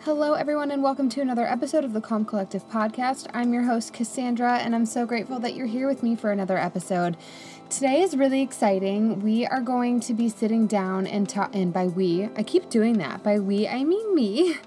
Hello, everyone, and welcome to another episode of the Calm Collective podcast. I'm your host, Cassandra, and I'm so grateful that you're here with me for another episode. Today is really exciting. We are going to be sitting down and talk, and by we, I keep doing that. By we, I mean me.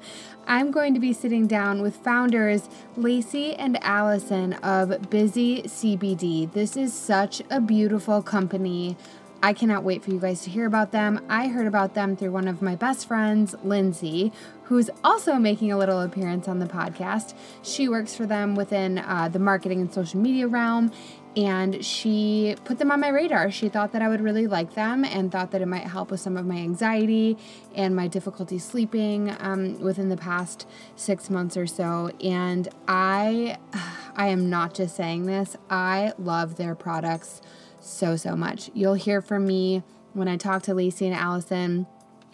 I'm going to be sitting down with founders Lacey and Allison of Busy CBD. This is such a beautiful company. I cannot wait for you guys to hear about them. I heard about them through one of my best friends, Lindsay, who's also making a little appearance on the podcast. She works for them within uh, the marketing and social media realm, and she put them on my radar. She thought that I would really like them and thought that it might help with some of my anxiety and my difficulty sleeping um, within the past six months or so. And I, I am not just saying this. I love their products so, so much. You'll hear from me when I talk to Lacey and Allison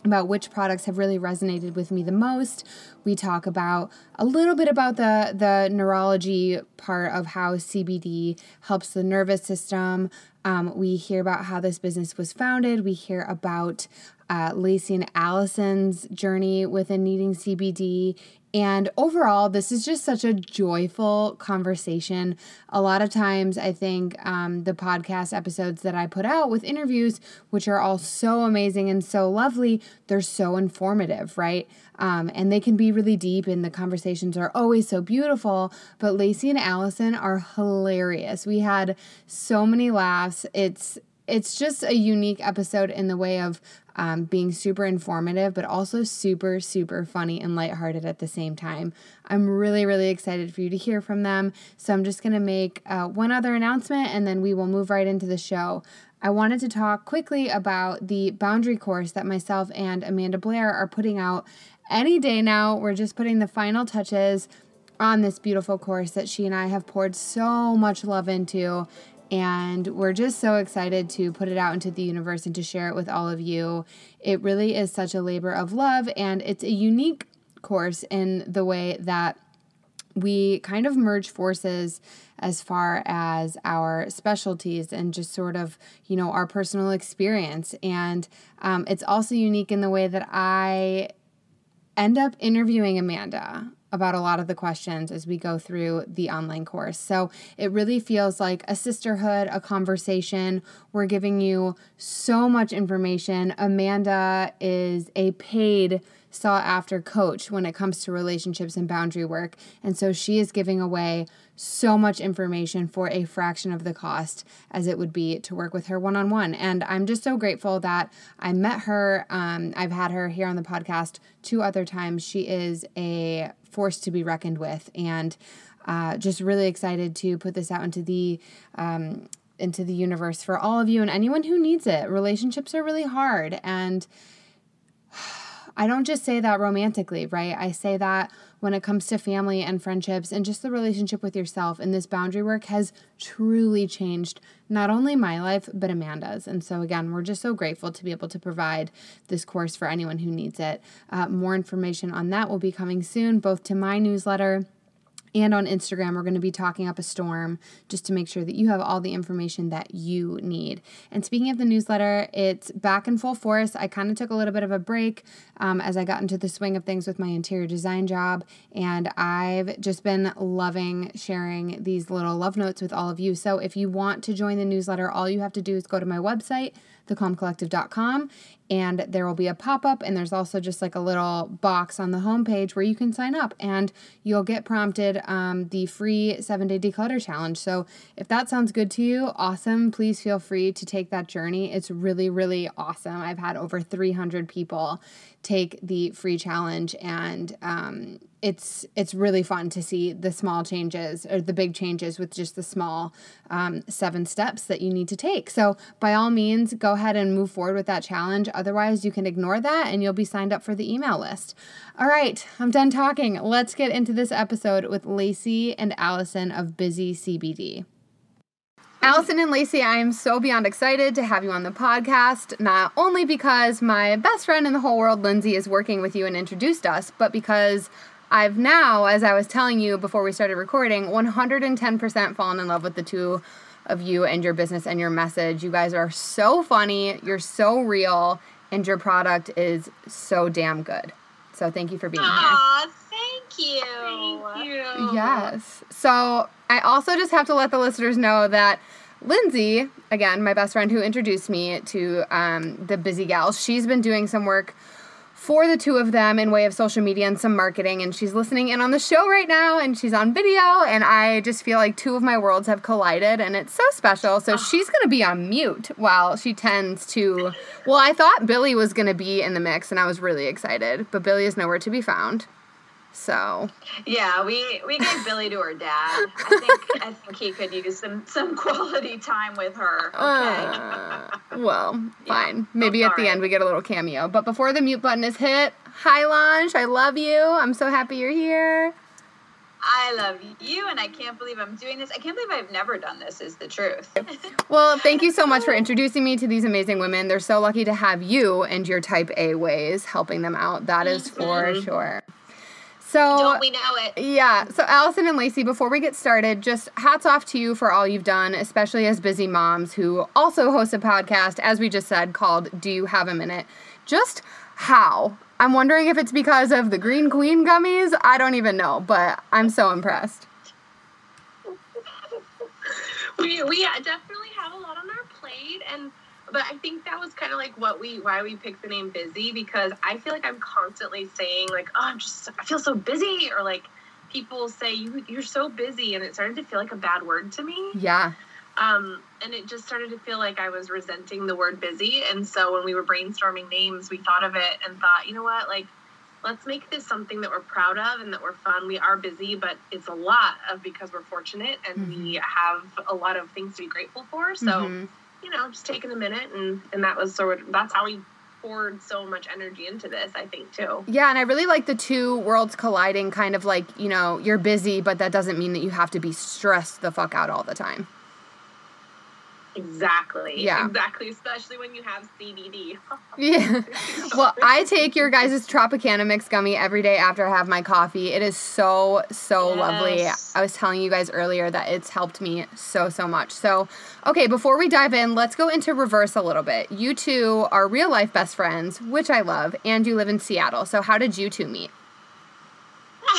about which products have really resonated with me the most. We talk about a little bit about the the neurology part of how CBD helps the nervous system. Um, we hear about how this business was founded. We hear about uh, Lacey and Allison's journey within needing CBD and overall, this is just such a joyful conversation. A lot of times, I think um, the podcast episodes that I put out with interviews, which are all so amazing and so lovely, they're so informative, right? Um, and they can be really deep, and the conversations are always so beautiful. But Lacey and Allison are hilarious. We had so many laughs. It's it's just a unique episode in the way of um, being super informative, but also super, super funny and lighthearted at the same time. I'm really, really excited for you to hear from them. So I'm just going to make uh, one other announcement and then we will move right into the show. I wanted to talk quickly about the boundary course that myself and Amanda Blair are putting out any day now. We're just putting the final touches on this beautiful course that she and I have poured so much love into and we're just so excited to put it out into the universe and to share it with all of you. It really is such a labor of love, and it's a unique course in the way that we kind of merge forces as far as our specialties and just sort of you know our personal experience and um, it's also unique in the way that i end up interviewing amanda about a lot of the questions as we go through the online course. So it really feels like a sisterhood, a conversation. We're giving you so much information. Amanda is a paid sought after coach when it comes to relationships and boundary work. And so she is giving away so much information for a fraction of the cost as it would be to work with her one on one. And I'm just so grateful that I met her. Um, I've had her here on the podcast two other times. She is a force to be reckoned with. And uh, just really excited to put this out into the um, into the universe for all of you and anyone who needs it. Relationships are really hard and I don't just say that romantically, right? I say that when it comes to family and friendships and just the relationship with yourself. And this boundary work has truly changed not only my life, but Amanda's. And so, again, we're just so grateful to be able to provide this course for anyone who needs it. Uh, more information on that will be coming soon, both to my newsletter and on Instagram, we're going to be talking up a storm just to make sure that you have all the information that you need. And speaking of the newsletter, it's back in full force. I kind of took a little bit of a break um, as I got into the swing of things with my interior design job. And I've just been loving sharing these little love notes with all of you. So if you want to join the newsletter, all you have to do is go to my website thecalmcollective.com and there will be a pop up and there's also just like a little box on the homepage where you can sign up and you'll get prompted um, the free seven day declutter challenge. So if that sounds good to you, awesome. Please feel free to take that journey. It's really, really awesome. I've had over 300 people take the free challenge and um, it's it's really fun to see the small changes or the big changes with just the small um, seven steps that you need to take. So by all means, go ahead and move forward with that challenge. Otherwise, you can ignore that and you'll be signed up for the email list. All right, I'm done talking. Let's get into this episode with Lacey and Allison of Busy CBD. Allison and Lacey, I am so beyond excited to have you on the podcast, not only because my best friend in the whole world, Lindsay, is working with you and introduced us, but because I've now, as I was telling you before we started recording, 110% fallen in love with the two of you and your business and your message. You guys are so funny, you're so real, and your product is so damn good. So thank you for being Aww, here. Thank you. Thank you. Yes. So I also just have to let the listeners know that Lindsay, again, my best friend who introduced me to um, the Busy Gals, she's been doing some work for the two of them in way of social media and some marketing and she's listening in on the show right now and she's on video and I just feel like two of my worlds have collided and it's so special. So she's going to be on mute while she tends to Well, I thought Billy was going to be in the mix and I was really excited, but Billy is nowhere to be found. So yeah, we we gave Billy to her dad. I think I think he could use some some quality time with her. Okay. Uh, well, fine. Yeah, Maybe at the end we get a little cameo. But before the mute button is hit, hi Lange, I love you. I'm so happy you're here. I love you, and I can't believe I'm doing this. I can't believe I've never done this, is the truth. well, thank you so much for introducing me to these amazing women. They're so lucky to have you and your type A ways helping them out. That is for sure. So don't we know it? Yeah. So Allison and Lacey, before we get started, just hats off to you for all you've done, especially as busy moms who also host a podcast, as we just said, called Do You Have a Minute? Just how? I'm wondering if it's because of the Green Queen gummies. I don't even know, but I'm so impressed. we we uh, definitely have a lot on our plate and but I think that was kind of like what we why we picked the name busy because I feel like I'm constantly saying like oh I'm just I feel so busy or like people say you you're so busy and it started to feel like a bad word to me. Yeah. Um, and it just started to feel like I was resenting the word busy. And so when we were brainstorming names, we thought of it and thought, you know what, like let's make this something that we're proud of and that we're fun. We are busy, but it's a lot of because we're fortunate and mm-hmm. we have a lot of things to be grateful for. So mm-hmm you know, just taking a minute and and that was sort of that's how we poured so much energy into this, I think too. Yeah, and I really like the two worlds colliding kind of like, you know, you're busy, but that doesn't mean that you have to be stressed the fuck out all the time. Exactly. Yeah. Exactly. Especially when you have CBD. yeah. Well, I take your guys' Tropicana mix gummy every day after I have my coffee. It is so, so yes. lovely. I was telling you guys earlier that it's helped me so, so much. So, okay, before we dive in, let's go into reverse a little bit. You two are real life best friends, which I love, and you live in Seattle. So, how did you two meet?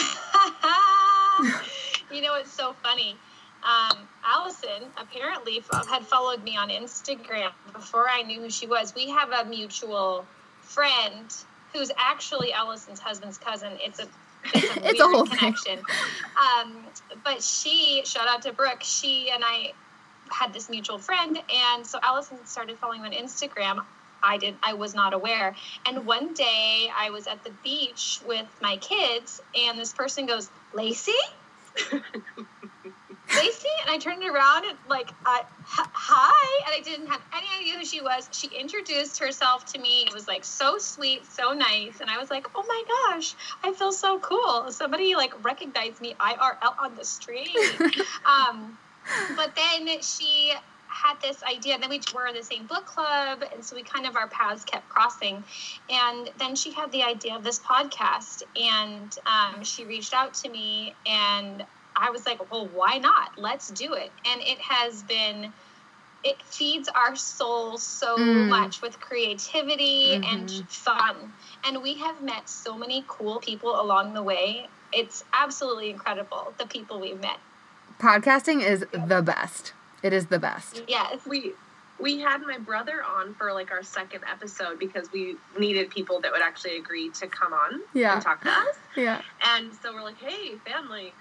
you know, it's so funny. Um, Allison apparently had followed me on Instagram before I knew who she was. We have a mutual friend who's actually Allison's husband's cousin. It's a it's a it's weird a connection. Um, but she, shout out to Brooke, she and I had this mutual friend, and so Allison started following me on Instagram. I did I was not aware. And one day I was at the beach with my kids and this person goes, Lacey? Lacey, and I turned around and like, uh, hi, and I didn't have any idea who she was. She introduced herself to me. It was like so sweet, so nice, and I was like, oh my gosh, I feel so cool. Somebody like recognized me IRL on the street. um, but then she had this idea. And Then we were in the same book club, and so we kind of our paths kept crossing. And then she had the idea of this podcast, and um, she reached out to me, and I was like, well, why not? Let's do it. And it has been, it feeds our soul so mm. much with creativity mm-hmm. and fun. And we have met so many cool people along the way. It's absolutely incredible, the people we've met. Podcasting is the best. It is the best. Yes. We we had my brother on for like our second episode because we needed people that would actually agree to come on yeah. and talk to us. Yeah. And so we're like, hey, family,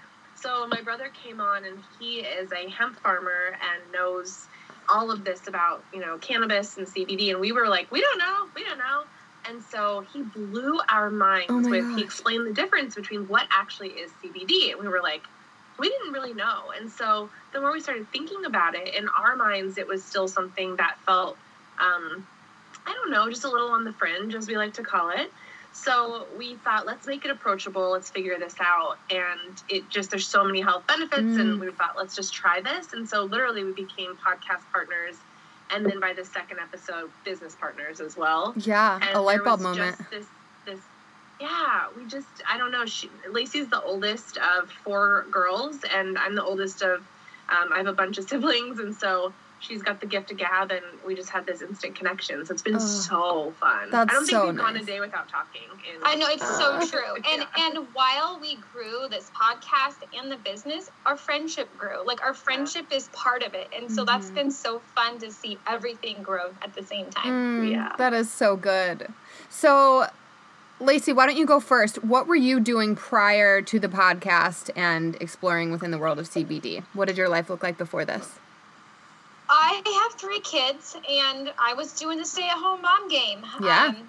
so my brother came on and he is a hemp farmer and knows all of this about, you know, cannabis and CBD. And we were like, we don't know, we don't know. And so he blew our minds oh with, gosh. he explained the difference between what actually is CBD. And we were like, we didn't really know. And so the more we started thinking about it, in our minds, it was still something that felt, um, I don't know, just a little on the fringe, as we like to call it. So we thought, let's make it approachable. Let's figure this out. And it just, there's so many health benefits. Mm. And we thought, let's just try this. And so literally we became podcast partners. And then by the second episode, business partners as well. Yeah, and a light bulb moment. This, this, yeah, we just, I don't know. She, Lacey's the oldest of four girls, and I'm the oldest of Um, I have a bunch of siblings, and so she's got the gift of gab, and we just had this instant connection. So it's been Oh, so fun. that's I don't think so we've gone a day without talking. In, I know it's so uh, true. And yeah. and while we grew this podcast and the business, our friendship grew. Like our friendship is part of it. And so that's Mhm. been so fun to see everything grow at the same time. Mm, Yeah. That is so good. So, Lacey, why don't you go first? What were you doing prior to the podcast and exploring within the world of CBD? What did your life look like before this? I have three kids and I was doing the stay at home mom game. Yeah. Um,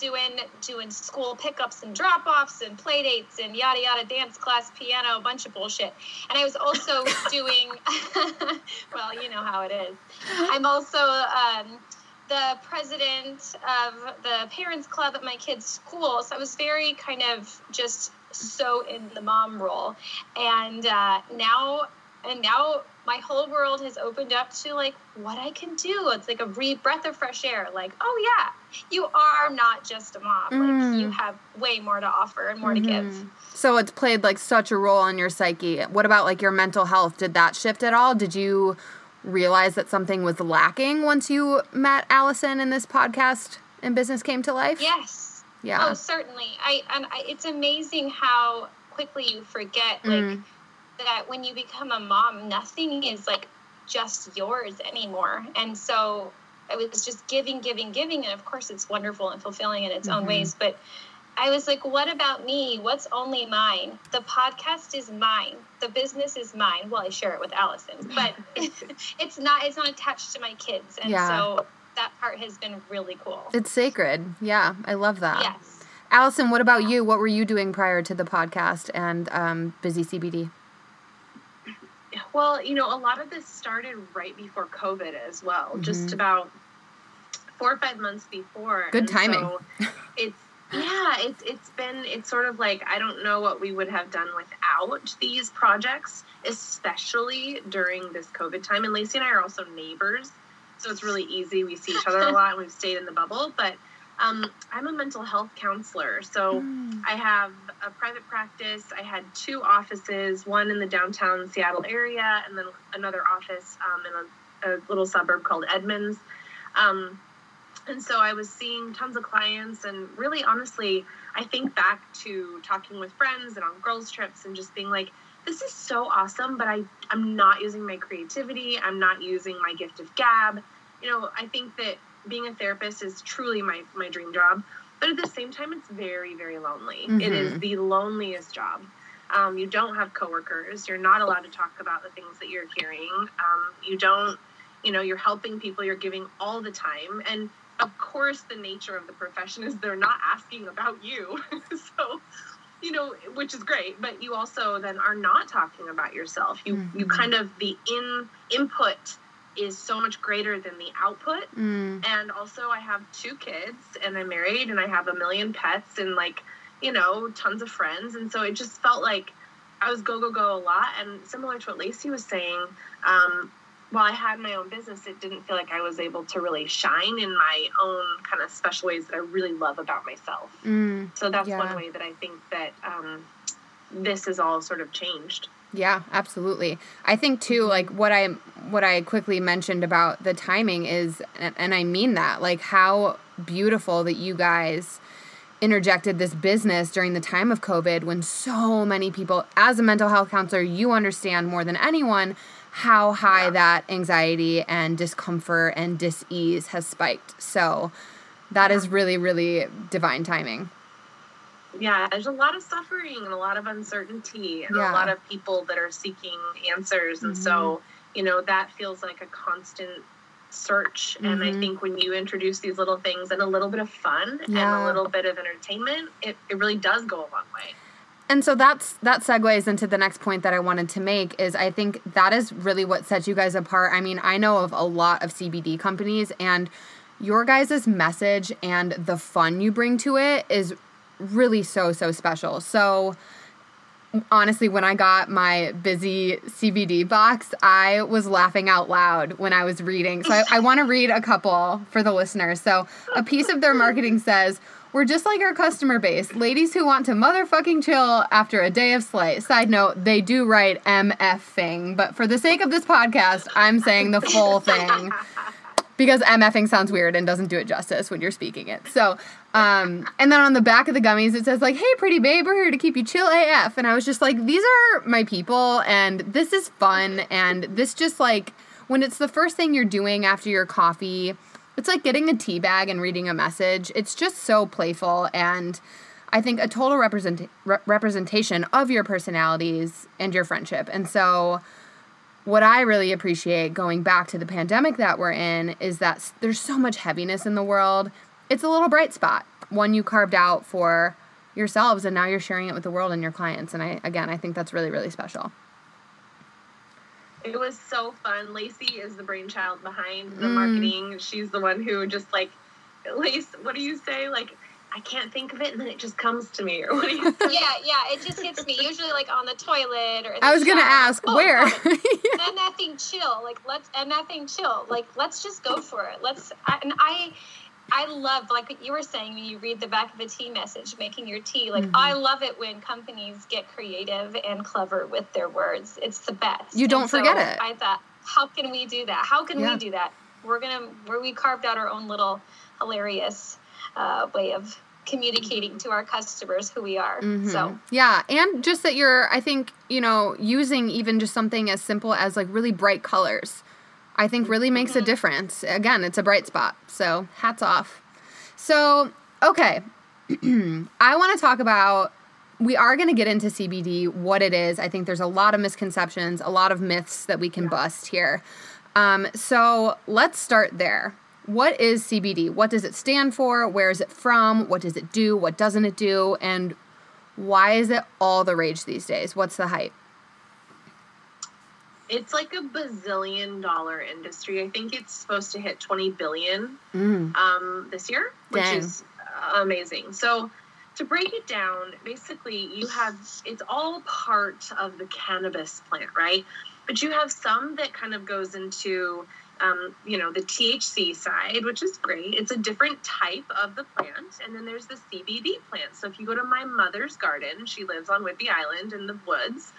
doing doing school pickups and drop offs and play dates and yada yada dance class piano a bunch of bullshit and i was also doing well you know how it is i'm also um, the president of the parents club at my kids school so i was very kind of just so in the mom role and uh, now and now my whole world has opened up to like what I can do. It's like a re- breath of fresh air. Like, oh yeah, you are not just a mom. Like you Mm. have way more to offer and more to give. So it's played like such a role in your psyche. What about like your mental health? Did that shift at all? Did you realize that something was lacking once you met Allison and this podcast and business came to life? Yes. Yeah. Oh, certainly. I and I, it's amazing how quickly you forget like Mm. That when you become a mom, nothing is like just yours anymore. And so I was just giving, giving, giving, and of course it's wonderful and fulfilling in its Mhm. own ways. But I was like, what about me? What's only mine? The podcast is mine. The business is mine. Well, I share it with Allison, but it's not. It's not attached to my kids, and Yeah. so that part has been really cool. It's sacred. Yeah, I love that. Yes. Allison, what about you? What were you doing prior to the podcast and um, Busy CBD? Well, you know, a lot of this started right before COVID as well, Mhm. just about four or five months before. Good And timing. So it's yeah, it's it's been it's sort of like I don't know what we would have done without these projects, especially during this COVID time. And Lacey and I are also neighbors, so it's really easy. We see each other a lot, and we've stayed in the bubble. But um, I'm a mental health counselor, so. Mm. I have a private practice. I had two offices, one in the downtown Seattle area, and then another office um, in a, a little suburb called Edmonds. Um, and so I was seeing tons of clients, and really, honestly, I think back to talking with friends and on girls' trips and just being like, this is so awesome, but I, I'm not using my creativity. I'm not using my gift of gab. You know, I think that being a therapist is truly my, my dream job but at the same time it's very very lonely. It is Mhm. the loneliest job. Um, you don't have coworkers. You're not allowed to talk about the things that you're hearing. Um, you don't you know you're helping people. You're giving all the time. And of course the nature of the profession is they're not asking about you. So you know which is great but you also then are not talking about yourself. You you Mhm. kind of the in input is so much greater than the output Mm. and also I have two kids and I'm married and I have a million pets and like, you know, tons of friends. And so it just felt like I was go, go, go a lot. And similar to what Lacey was saying, um, while I had my own business, it didn't feel like I was able to really shine in my own kind of special ways that I really love about myself. Mm. So that's Yeah. one way that I think that um, this has all sort of changed. Yeah, absolutely. I think too, like what I what I quickly mentioned about the timing is, and, and I mean that, like how beautiful that you guys interjected this business during the time of COVID when so many people, as a mental health counselor, you understand more than anyone how high Yeah. that anxiety and discomfort and dis-ease has spiked. So that is really, really divine timing. Yeah there's a lot of suffering and a lot of uncertainty and Yeah. a lot of people that are seeking answers and so you know that feels like a constant search and i Mhm. think when you introduce these little things and a little bit of fun and a little bit of entertainment it, it really does go a long way And so that's that segues into the next point that I wanted to make is I think that is really what sets you guys apart. I mean, I know of a lot of CBD companies and your guys' message and the fun you bring to it is really so so special. So honestly, when I got my busy CBD box, I was laughing out loud when I was reading. So I, I want to read a couple for the listeners. So a piece of their marketing says, We're just like our customer base, ladies who want to motherfucking chill after a day of slay. Side note, they do write MFing, but for the sake of this podcast, I'm saying the full thing because MFing sounds weird and doesn't do it justice when you're speaking it. So, um, and then on the back of the gummies, it says like, "Hey, pretty babe, we're here to keep you chill AF." And I was just like, "These are my people, and this is fun, and this just like when it's the first thing you're doing after your coffee." It's like getting a tea bag and reading a message. It's just so playful and I think a total represent- re- representation of your personalities and your friendship. And so what I really appreciate going back to the pandemic that we're in is that there's so much heaviness in the world. It's a little bright spot, one you carved out for yourselves and now you're sharing it with the world and your clients and I again, I think that's really really special. It was so fun. Lacey is the brainchild behind the mm. marketing. She's the one who just like, Lace, what do you say? Like, I can't think of it, and then it just comes to me. Or what do you? Say? Yeah, yeah, it just hits me. Usually, like on the toilet or. I was gonna ask oh, where. and that thing chill, like let's and that thing chill, like let's just go for it. Let's I, and I I love, like what you were saying when you read the back of the tea message, making your tea. Like, mm-hmm. I love it when companies get creative and clever with their words. It's the best. You don't forget it. I thought, how can we do that? How can yeah. we do that? We're gonna, where we carved out our own little hilarious uh, way of communicating to our customers who we are. Mm-hmm. So, yeah. And just that you're, I think, you know, using even just something as simple as like really bright colors I think really makes a difference. Again, it's a bright spot. So, hats off. So, okay. I want to talk about we are going to get into CBD, what it is. I think there's a lot of misconceptions, a lot of myths that we can yeah. bust here. Um, so, let's start there. What is CBD? What does it stand for? Where is it from? What does it do? What doesn't it do? And why is it all the rage these days? What's the hype? It's like a bazillion dollar industry. I think it's supposed to hit 20 billion mm. um, this year, which Dang. is amazing. So to break it down, basically you have it's all part of the cannabis plant, right? But you have some that kind of goes into um, you know the THC side, which is great. It's a different type of the plant, and then there's the CBD plant. So if you go to my mother's garden, she lives on Whidbey Island in the woods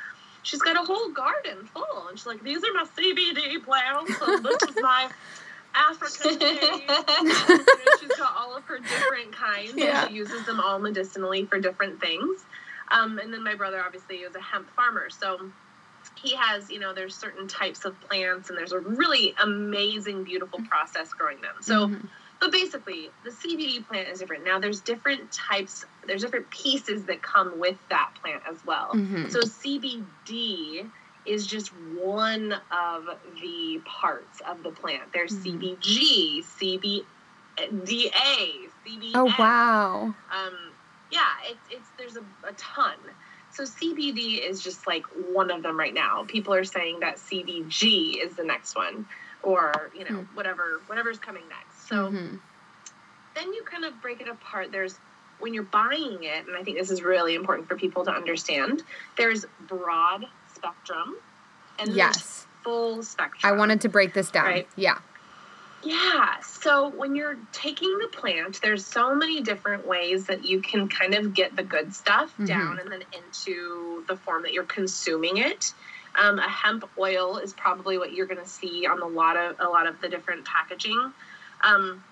she's got a whole garden full. And she's like, these are my CBD plants. So this is my African she's got all of her different kinds. Yeah. And she uses them all medicinally for different things. Um, and then my brother obviously is a hemp farmer. So he has, you know, there's certain types of plants and there's a really amazing, beautiful process growing them. So mm-hmm but basically, the CBD plant is different. Now, there's different types, there's different pieces that come with that plant as well. Mm-hmm. So, CBD is just one of the parts of the plant. There's mm-hmm. CBG, CBDA, CBN. Oh, wow. Um, yeah, it's, it's there's a, a ton. So CBD is just like one of them right now. People are saying that CBG is the next one, or you know, mm. whatever whatever's coming next. So mm-hmm. then you kind of break it apart. There's when you're buying it, and I think this is really important for people to understand, there's broad spectrum and yes. full spectrum. I wanted to break this down. Right? Yeah. Yeah. So when you're taking the plant, there's so many different ways that you can kind of get the good stuff mm-hmm. down and then into the form that you're consuming it. Um, a hemp oil is probably what you're going to see on a lot of a lot of the different packaging. Um,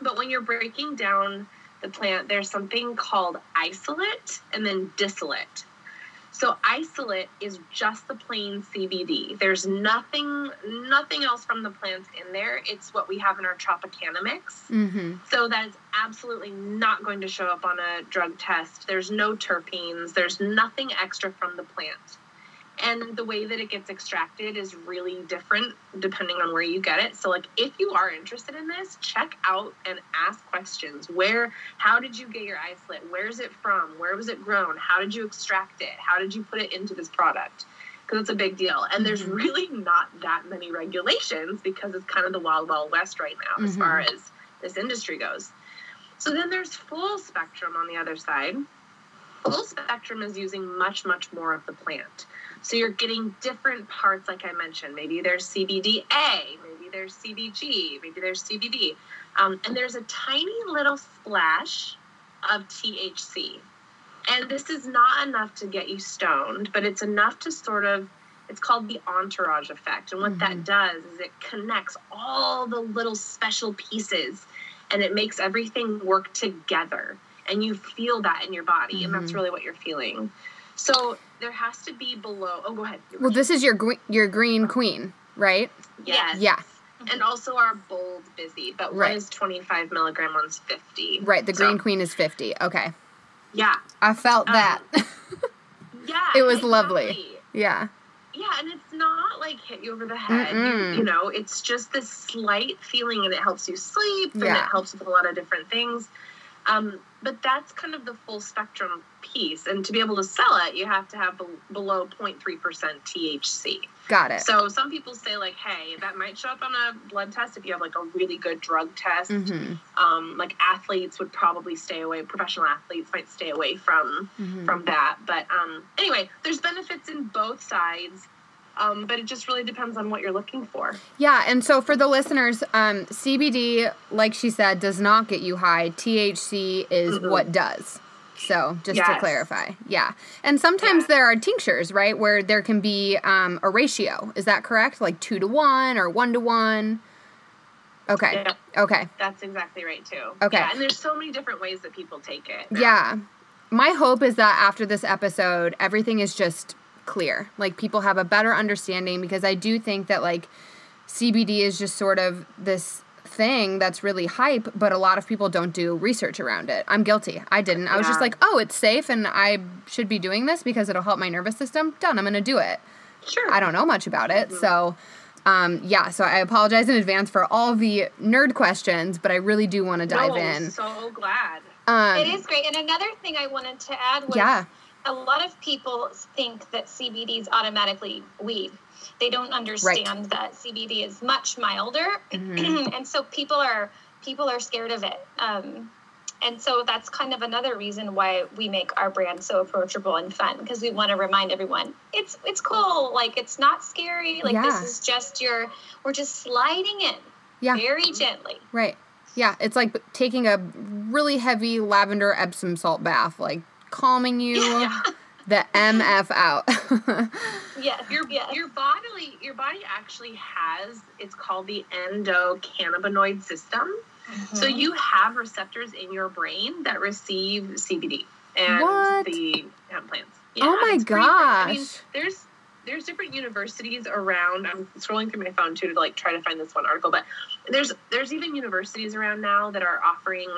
but when you're breaking down the plant, there's something called isolate and then distillate. So isolate is just the plain CBD. There's nothing, nothing else from the plants in there. It's what we have in our Tropicana mix. Mm-hmm. So that is absolutely not going to show up on a drug test. There's no terpenes. There's nothing extra from the plant and the way that it gets extracted is really different depending on where you get it. So like if you are interested in this check out and ask questions. Where how did you get your isolate where's it from? Where was it grown? How did you extract it? How did you put it into this product? Because it's a big deal. And there's mm-hmm. really not that many regulations because it's kind of the wild wild west right now mm-hmm. as far as this industry goes. So then there's full spectrum on the other side. Full spectrum is using much much more of the plant so you're getting different parts, like I mentioned. Maybe there's CBDA, maybe there's CBG, maybe there's CBD. Um, and there's a tiny little splash of THC. And this is not enough to get you stoned, but it's enough to sort of it's called the entourage effect. And what that does is it connects all the little special pieces and it makes everything work together. And you feel that in your body. And that's really what you're feeling. So there has to be below. Oh, go ahead. Well, this is your gre- your green queen, right? Yes. Yeah. And also our bold busy, but Right. one is 25 milligram, one's 50. Right. The So, green queen is 50. Okay. Yeah. I felt Um, that. Yeah. It was lovely. yeah. Yeah, and it's not like hit you over the head. You, you know, it's just this slight feeling, and it helps you sleep, and Yeah. it helps with a lot of different things. Um, but that's kind of the full spectrum piece. And to be able to sell it, you have to have be- below 0.3% THC. Got it. So some people say, like, hey, that might show up on a blood test if you have like a really good drug test. Mhm. Um, like athletes would probably stay away. Professional athletes might stay away from Mhm. from that. But um, anyway, there's benefits in both sides. Um, but it just really depends on what you're looking for. Yeah, and so for the listeners, um, CBD, like she said, does not get you high. THC is Mm-mm. what does. So just to clarify, yeah. And sometimes Yeah. there are tinctures, right, where there can be um, a ratio. Is that correct? Like two to one or one to one? Okay. Yeah. Okay. That's exactly right too. Okay. Yeah, and there's so many different ways that people take it. Yeah. My hope is that after this episode, everything is just clear. Like people have a better understanding because I do think that like CBD is just sort of this thing that's really hype, but a lot of people don't do research around it. I'm guilty. I didn't. I was just like, "Oh, it's safe and I should be doing this because it'll help my nervous system." Done. I'm going to do it. Sure. I don't know much about it. So, um, yeah, so I apologize in advance for all the nerd questions, but I really do want to dive no, in. So glad. Um, it is great. And another thing I wanted to add was Yeah. A lot of people think that CBD is automatically weed. They don't understand that CBD is much milder, Mhm. and so people are people are scared of it. Um, and so that's kind of another reason why we make our brand so approachable and fun because we want to remind everyone it's it's cool, like it's not scary, like Yeah. this is just your we're just sliding in Yeah. very gently. Right. Yeah, it's like taking a really heavy lavender Epsom salt bath, like calming you Yeah. the MF out. Yes, Your yes. your body your body actually has it's called the endocannabinoid system. So Mm-hmm. you have receptors in your brain that receive CBD and What? the hemp plants. Oh my it's pretty crazy. I mean, gosh. there's there's different universities around. I'm scrolling through my phone too to like try to find this one article, but there's there's even universities around now that are offering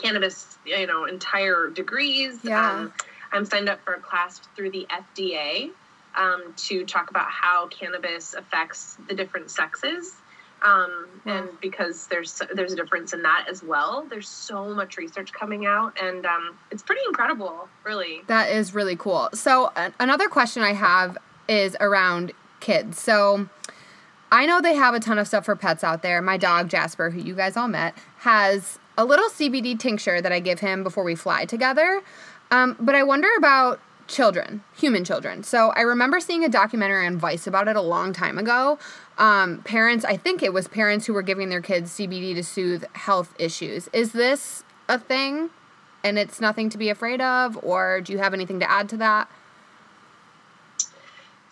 cannabis, you know, entire degrees. Yeah. Um, I'm signed up for a class through the FDA um, to talk about how cannabis affects the different sexes. Um, and because there's there's a difference in that as well. There's so much research coming out, and um, it's pretty incredible, really. that is really cool. So, a- another question I have is around kids. So, I know they have a ton of stuff for pets out there. My dog, Jasper, who you guys all met, has a little CBD tincture that I give him before we fly together. Um, but I wonder about children, human children. So I remember seeing a documentary on Vice about it a long time ago. Um, parents, I think it was parents who were giving their kids CBD to soothe health issues. Is this a thing and it's nothing to be afraid of? Or do you have anything to add to that?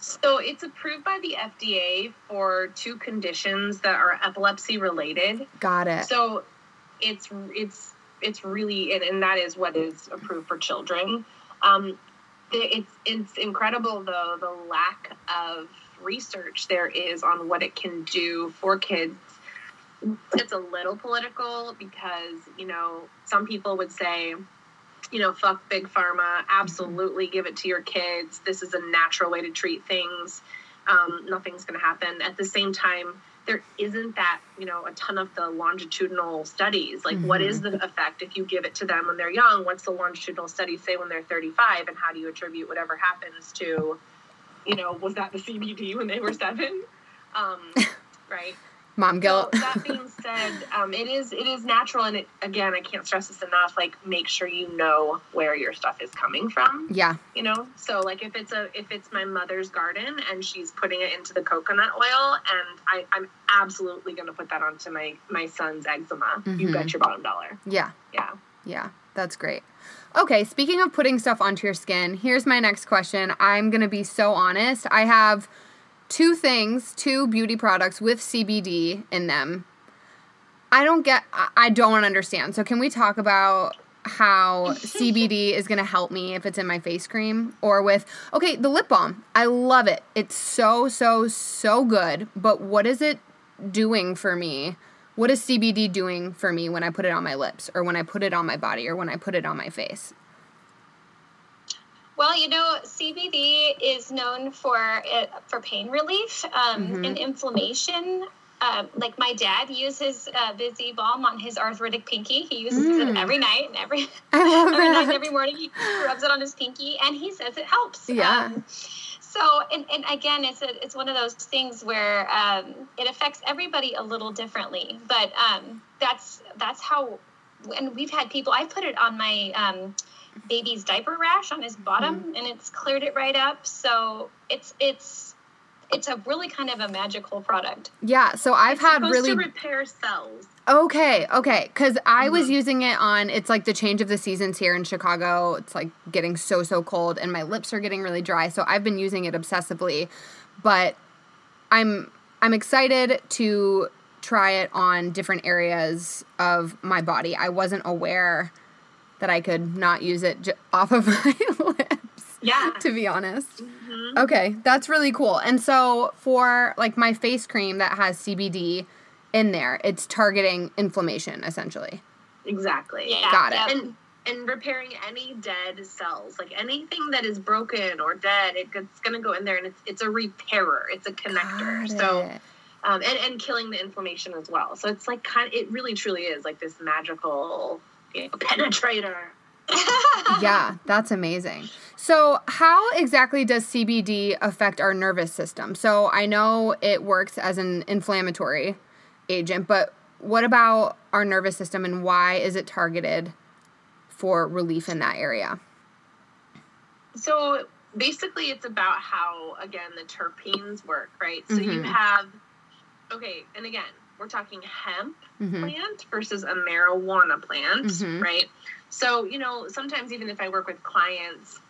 So it's approved by the FDA for two conditions that are epilepsy related. Got it. So it's it's it's really and, and that is what is approved for children. Um, it's it's incredible though the lack of research there is on what it can do for kids. It's a little political because you know some people would say, you know, fuck big pharma. Absolutely, give it to your kids. This is a natural way to treat things. Um, nothing's going to happen. At the same time, there isn't that you know a ton of the longitudinal studies. Like what is the effect if you give it to them when they're young? What's the longitudinal study say when they're 35 and how do you attribute whatever happens to you know was that the cbd when they were seven? Um, right Mom guilt. so that being said um, it is it is natural and it again i can't stress this enough like make sure you know where your stuff is coming from yeah. you know so like if it's a if it's my mother's garden and she's putting it into the coconut oil and I, i'm absolutely going to put that onto my my son's eczema you Mhm. bet your bottom dollar Yeah. yeah Yeah. That's great. Okay, speaking of putting stuff onto your skin, here's my next question. I'm going to be so honest. I have two things, two beauty products with CBD in them. I don't get I don't understand. So can we talk about how CBD is going to help me if it's in my face cream or with Okay, the lip balm. I love it. It's so so so good, but what is it doing for me? What is CBD doing for me when I put it on my lips or when I put it on my body or when I put it on my face? Well, you know, CBD is known for it, for pain relief um, Mhm. and inflammation. Um, like my dad uses uh, Visi Balm on his arthritic pinky. He uses Mm. it every night and every every night and every morning. He rubs it on his pinky, and he says it helps. Yeah. Um, so, and, and again, it's a, it's one of those things where um, it affects everybody a little differently. But um, that's that's how. And we've had people. I put it on my um, baby's diaper rash on his bottom, Mm-hmm. and it's cleared it right up. So it's it's it's a really kind of a magical product. Yeah, so I've It's had supposed really to repair cells. Okay, okay. Because I was Mhm. using it on, it's like the change of the seasons here in Chicago. It's like getting so, so cold, and my lips are getting really dry. So I've been using it obsessively. But I'm I'm excited to try it on different areas of my body. I wasn't aware that I could not use it j- off of my lips, Yeah. to be honest. Mhm. Okay, that's really cool. And so for like my face cream that has CBD in there, it's targeting inflammation essentially. Exactly. Yeah, Got it. And and repairing any dead cells, like anything that is broken or dead, it, it's going to go in there, and it's it's a repairer. It's a connector. Got So um, and and killing the inflammation as well. So it's like kind. of, It really truly is like this magical you know, penetrator. yeah, that's amazing. So, how exactly does CBD affect our nervous system? So, I know it works as an inflammatory agent, but what about our nervous system and why is it targeted for relief in that area? So basically, it's about how again the terpenes work, right? So you Mhm. have okay, and again, we're talking hemp Mhm. plant versus a marijuana plant, Mhm. right? So, you know, sometimes even if I work with clients,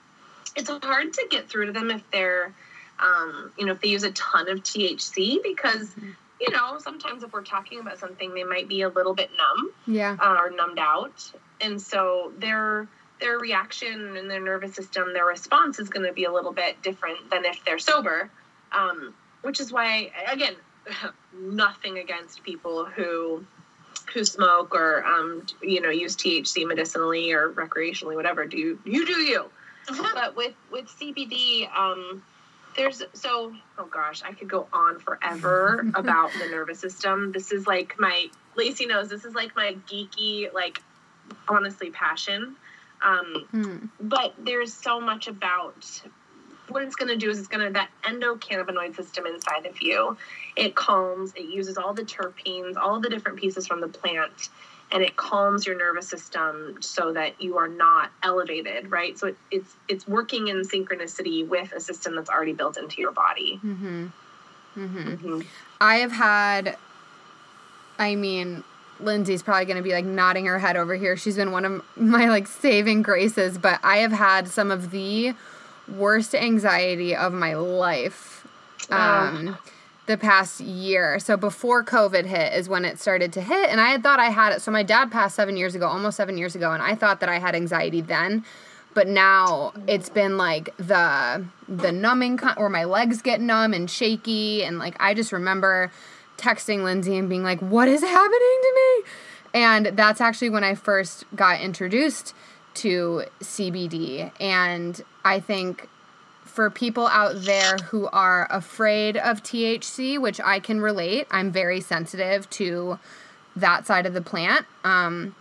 it's hard to get through to them if they're, um, you know, if they use a ton of THC because, Mhm. you know, sometimes if we're talking about something, they might be a little bit numb Yeah. uh, or numbed out, and so their their reaction in their nervous system, their response is going to be a little bit different than if they're sober. Um, which is why, again, nothing against people who who smoke or um, you know use THC medicinally or recreationally, whatever. Do you you do you? but with with CBD, um, there's so oh gosh, I could go on forever about the nervous system. This is like my Lacey knows this is like my geeky like honestly passion. Um, Hmm. but there's so much about what it's going to do is it's going to that endocannabinoid system inside of you it calms it uses all the terpenes all the different pieces from the plant and it calms your nervous system so that you are not elevated right so it, it's it's working in synchronicity with a system that's already built into your body Mhm. Mhm. Mhm. I have had, I mean, Lindsay's probably going to be like nodding her head over here. She's been one of my like saving graces, but I have had some of the worst anxiety of my life um, the past year. So before COVID hit is when it started to hit, and I had thought I had it. So my dad passed seven years ago, almost seven years ago, and I thought that I had anxiety then. But now it's been like the the numbing kind, or my legs get numb and shaky, and like I just remember texting Lindsay and being like, "What is happening to me?" And that's actually when I first got introduced to CBD, and I think for people out there who are afraid of THC, which I can relate, I'm very sensitive to that side of the plant. Um,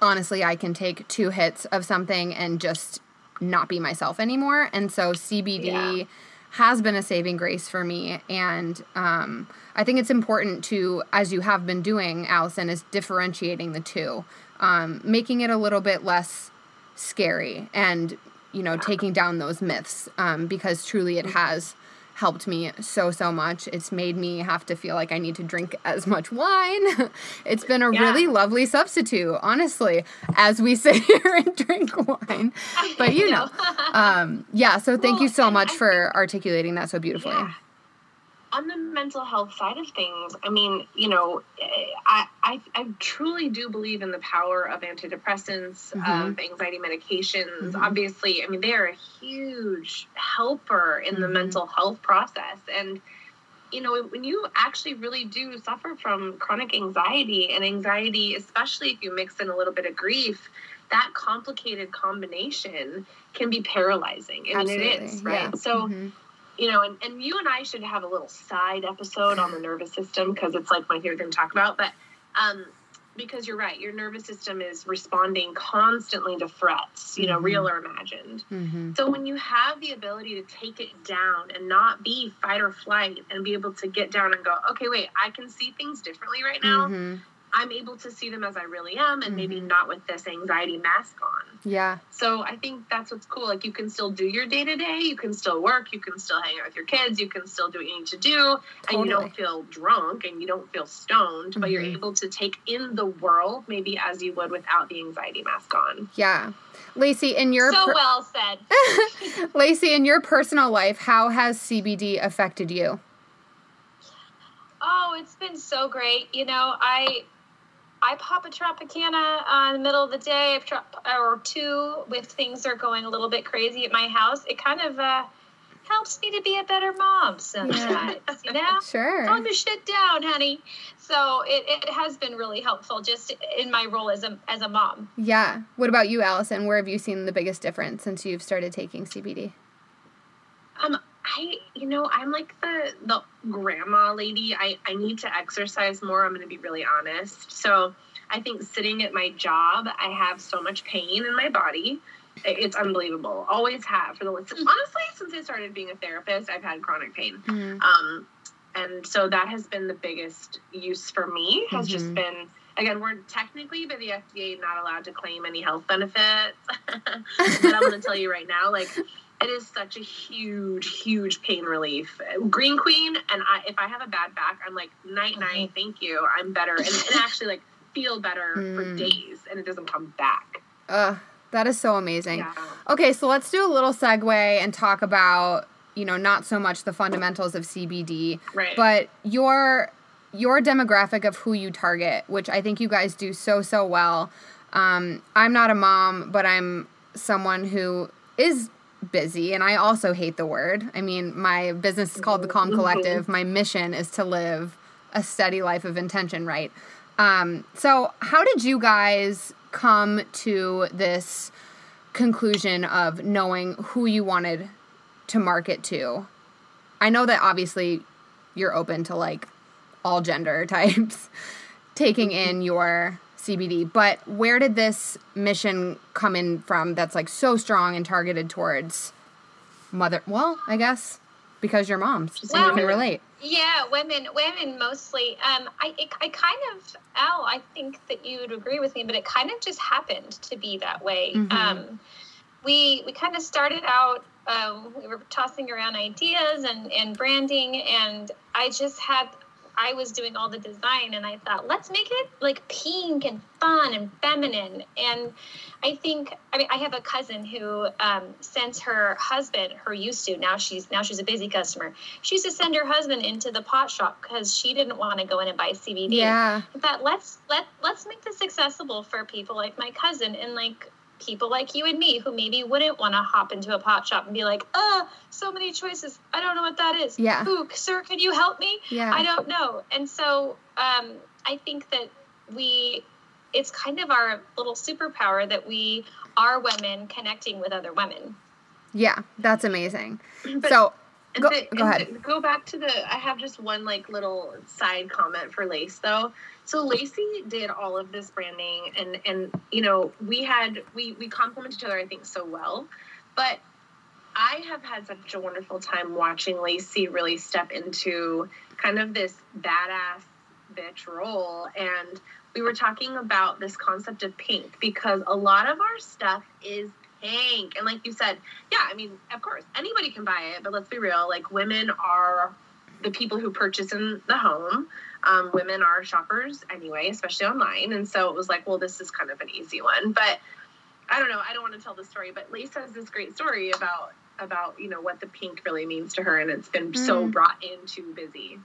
honestly, I can take two hits of something and just not be myself anymore. And so CBD Yeah. has been a saving grace for me. And um, I think it's important to, as you have been doing, Allison, is differentiating the two, um, making it a little bit less scary and you know taking down those myths um, because truly it has helped me so so much. It's made me have to feel like I need to drink as much wine. it's been a Yeah. really lovely substitute, honestly, as we sit here and drink wine. But you know, um, yeah. So thank you so much I for articulating that so beautifully. Yeah. On the mental health side of things, I mean, you know, I, I, I truly do believe in the power of antidepressants, Mhm. of anxiety medications. Mhm. Obviously, I mean, they are a huge helper in the Mhm. mental health process. And, you know, when you actually really do suffer from chronic anxiety and anxiety, especially if you mix in a little bit of grief, that complicated combination can be paralyzing. I mean, Absolutely, is, right? yeah. So, Mhm. You know, and, and you and I should have a little side episode on the nervous system because it's like my favorite thing to talk about. But um, because you're right, your nervous system is responding constantly to threats, you know, Mhm. real or imagined. Mhm. So when you have the ability to take it down and not be fight or flight and be able to get down and go, okay, wait, I can see things differently right now. Mhm. I'm able to see them as I really am and maybe Mhm. not with this anxiety mask on. Yeah. So I think that's what's cool. Like you can still do your day to day, you can still work, you can still hang out with your kids, you can still do what you need to do, and you don't feel drunk and you don't feel stoned, but you're Mhm. able to take in the world maybe as you would without the anxiety mask on. Yeah. Lacey, in your so per- well said. Lacey, in your personal life, how has CBD affected you? Oh, it's been so great. You know, I I pop a Tropicana uh, in the middle of the day or two if things are going a little bit crazy at my house. It kind of uh, helps me to be a better mom sometimes, you know? Sure. Calm your shit down, honey. So it, it has been really helpful just in my role as a as a mom. Yeah. What about you, Allison? Where have you seen the biggest difference since you've started taking CBD? Um, I, you know, I'm like the the grandma lady. I I need to exercise more. I'm going to be really honest. So I think sitting at my job, I have so much pain in my body. It's unbelievable. Always have for the honestly since I started being a therapist, I've had chronic pain. Mm. Um, and so that has been the biggest use for me. Has Mhm. just been again, we're technically by the FDA not allowed to claim any health benefits, but I'm going to tell you right now, like it is such a huge, huge pain relief. Green Queen, and I, if I have a bad back, I'm like night night, thank you, I'm better, and, and actually like feel better for Mm. days, and it doesn't come back. Ugh, that is so amazing. Yeah. Okay, so let's do a little segue and talk about, you know, not so much the fundamentals of CBD, Right. but your your demographic of who you target, which I think you guys do so so well. Um, I'm not a mom, but I'm someone who is busy, and I also hate the word. I mean, my business is called the Calm Collective. My mission is to live a steady life of intention, right? Um, so, how did you guys come to this conclusion of knowing who you wanted to market to? I know that obviously you're open to like all gender types taking in your CBD, but where did this mission come in from that's like so strong and targeted towards mother? Well, I guess because you're moms, so you can relate. Yeah, women, women mostly. Um, I, it, I kind of, Al, I think that you would agree with me, but it kind of just happened to be that way. Mhm. Um, we we kind of started out. Um, we were tossing around ideas and and branding, and I just had. I was doing all the design, and I thought, let's make it like pink and fun and feminine. And I think, I mean, I have a cousin who um, sends her husband, her used to now she's now she's a busy customer she used to send her husband into the pot shop because she didn't want to go in and buy CBD. Yeah. I thought let's let let's make this accessible for people like my cousin and like people like you and me who maybe wouldn't want to hop into a pot shop and be like, oh, so many choices. I don't know what that is. Yeah. Ooh, sir, can you help me? Yeah. I don't know. And so um, I think that we, it's kind of our little superpower that we are women connecting with other women. Yeah, that's amazing. But- so, Go- to- go and ahead. to Go back to the. I have just one like little side comment for Lace though. So Lacey did all of this branding, and and you know we had we we complement each other I think so well, but I have had such a wonderful time watching Lacey really step into kind of this badass bitch role and we were talking about this concept of pink because a lot of our stuff is pink. And like you said, yeah, I mean, of course, anybody can buy it, but let's be real. Like women are the people who purchase in the home. Um, women are shoppers anyway, especially online. And so it was like, well, this is kind of an easy one. But I don't know. I don't want to tell the story, but Lace has this great story about about you know what the pink really means to her, and it's been mm. so brought into Busy.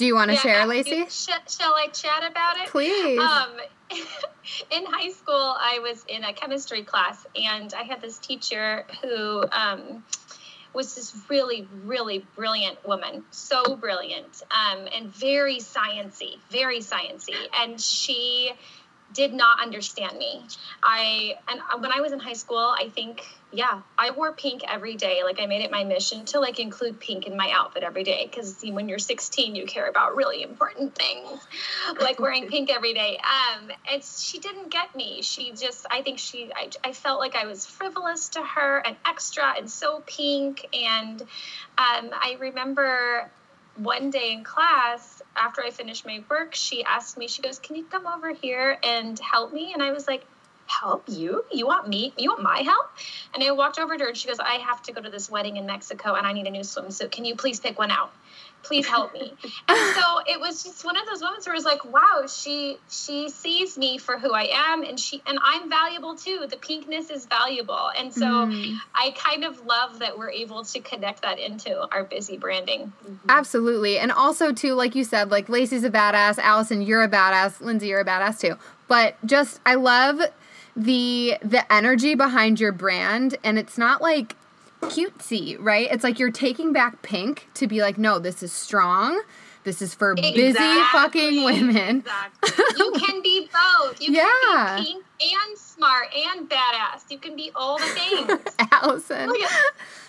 Do you want to yeah, share, Lacey? Sh- shall I chat about it? Please. Um, in high school, I was in a chemistry class, and I had this teacher who um, was this really, really brilliant woman, so brilliant, um, and very sciency, very sciency, and she did not understand me. I and when I was in high school, I think yeah, I wore pink every day. Like I made it my mission to like include pink in my outfit every day because when you're 16, you care about really important things, like wearing pink every day. Um, and she didn't get me. She just, I think she, I, I felt like I was frivolous to her and extra and so pink. And um, I remember one day in class after I finished my work, she asked me, she goes, Can you come over here and help me? And I was like, help you? You want me? You want my help? And I walked over to her and she goes, I have to go to this wedding in Mexico and I need a new swimsuit. Can you please pick one out? Please help me. and so it was just one of those moments where it was like, wow, she she sees me for who I am and she and I'm valuable too. The pinkness is valuable. And so mm. I kind of love that we're able to connect that into our busy branding. Mm-hmm. Absolutely. And also too, like you said, like Lacey's a badass, Allison, you're a badass, Lindsay, you're a badass too. But just I love the the energy behind your brand and it's not like cutesy, right? It's like you're taking back pink to be like, no, this is strong. This is for exactly. busy fucking women. Exactly. you can be both. You yeah. can be pink and smart and badass. You can be all the things. Allison. Oh, yeah.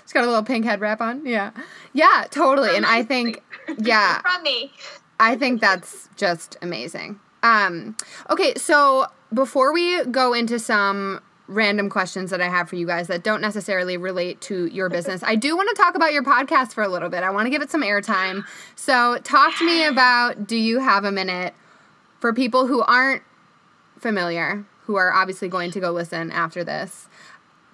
She's got a little pink head wrap on. Yeah. Yeah, totally. From and I think yeah. From me. I think that's just amazing. Um okay, so before we go into some random questions that I have for you guys that don't necessarily relate to your business. I do want to talk about your podcast for a little bit. I want to give it some airtime. So, talk to me about do you have a minute for people who aren't familiar, who are obviously going to go listen after this?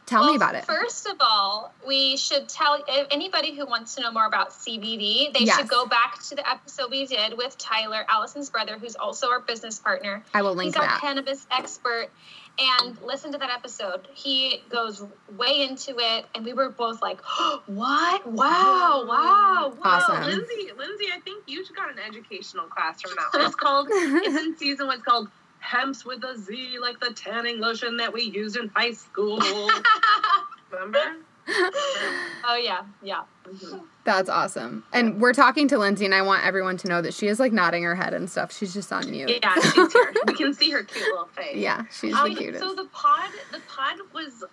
Tell well, me about it. First of all, we should tell anybody who wants to know more about CBD, they yes. should go back to the episode we did with Tyler, Allison's brother, who's also our business partner. I will link He's that. our cannabis expert. And listen to that episode. He goes way into it, and we were both like, oh, "What? Wow! Wow! Wow!" Awesome. Lindsay, Lindsay, I think you got an educational class from that. One. It's called. it's in season one. It's called Hempz with a Z, like the tanning lotion that we used in high school. Remember? oh yeah, yeah. Mm-hmm. That's awesome. And we're talking to Lindsay, and I want everyone to know that she is like nodding her head and stuff. She's just on mute. Yeah, she's here. we can see her cute little face. Yeah, she's um, the cutest. So the pod, the pod was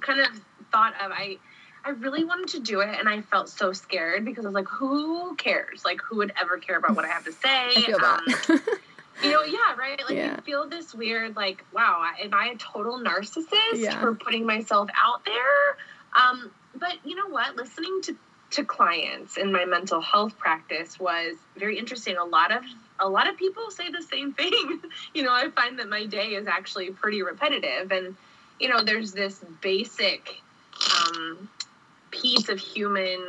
kind of thought of. I, I really wanted to do it, and I felt so scared because I was like, who cares? Like, who would ever care about what I have to say? I feel um, that. you know, yeah, right. Like yeah. you feel this weird, like, wow, am I a total narcissist yeah. for putting myself out there? Um, but you know what? Listening to to clients in my mental health practice was very interesting. A lot of a lot of people say the same thing. you know, I find that my day is actually pretty repetitive, and you know, there's this basic um, piece of human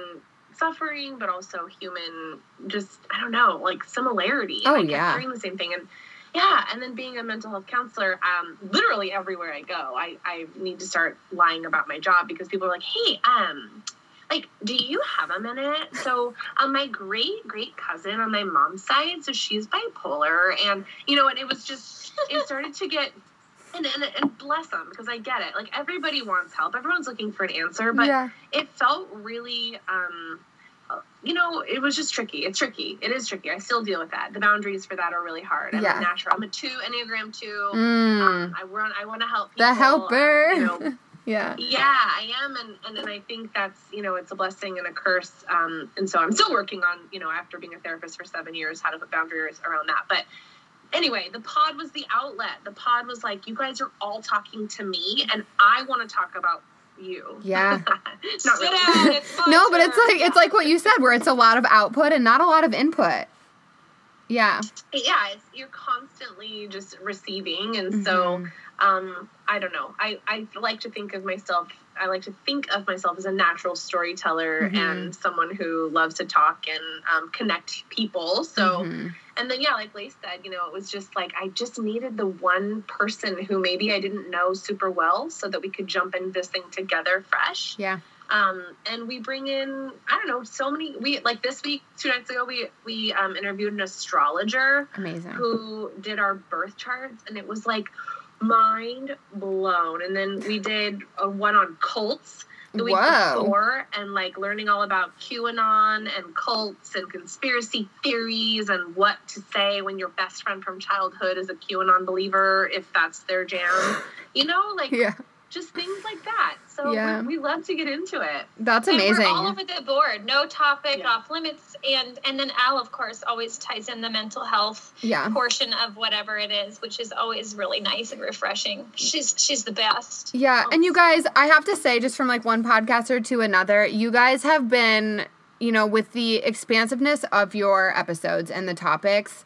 suffering, but also human, just I don't know, like similarity. Oh yeah, the same thing, and yeah, and then being a mental health counselor, um, literally everywhere I go, I I need to start lying about my job because people are like, hey, um. Like, do you have a minute? So, um, my great great cousin on my mom's side, so she's bipolar, and you know, and it was just, it started to get and, and, and bless them because I get it. Like everybody wants help. Everyone's looking for an answer, but yeah. it felt really um you know, it was just tricky. It's tricky. It is tricky. I still deal with that. The boundaries for that are really hard. I'm yeah. a natural. I'm a two Enneagram two. Mm. Um, I want I want to help people. The helper. Um, you know, yeah. Yeah, I am, and, and and I think that's you know it's a blessing and a curse. Um, and so I'm still working on you know after being a therapist for seven years how to put boundaries around that. But anyway, the pod was the outlet. The pod was like, you guys are all talking to me, and I want to talk about you. Yeah. not really. no, but it's like it's like what you said, where it's a lot of output and not a lot of input. Yeah. Yeah, you're constantly just receiving, and mm-hmm. so um, I don't know. I, I like to think of myself. I like to think of myself as a natural storyteller Mhm. and someone who loves to talk and um, connect people. So, Mhm. and then yeah, like Lace said, you know, it was just like I just needed the one person who maybe I didn't know super well, so that we could jump into this thing together fresh. yeah. Um, and we bring in I don't know so many. We like this week, two nights ago, we we um, interviewed an astrologer Amazing. who did our birth charts and it was like mind blown and then we did a one on cults the week Whoa. before and like learning all about qanon and cults and conspiracy theories and what to say when your best friend from childhood is a qanon believer if that's their jam you know like Yeah. Just things like that so Yeah. we, we love to get into it That's And amazing. we're all over the board. No topic Yeah. off limits. And and then Al, of course, always ties in the mental health yeah. portion of whatever it is, which is always really nice and refreshing. She's she's the best. Yeah, and you guys, I have to say, just from like one podcaster to another, you guys have been, you know, with the expansiveness of your episodes and the topics,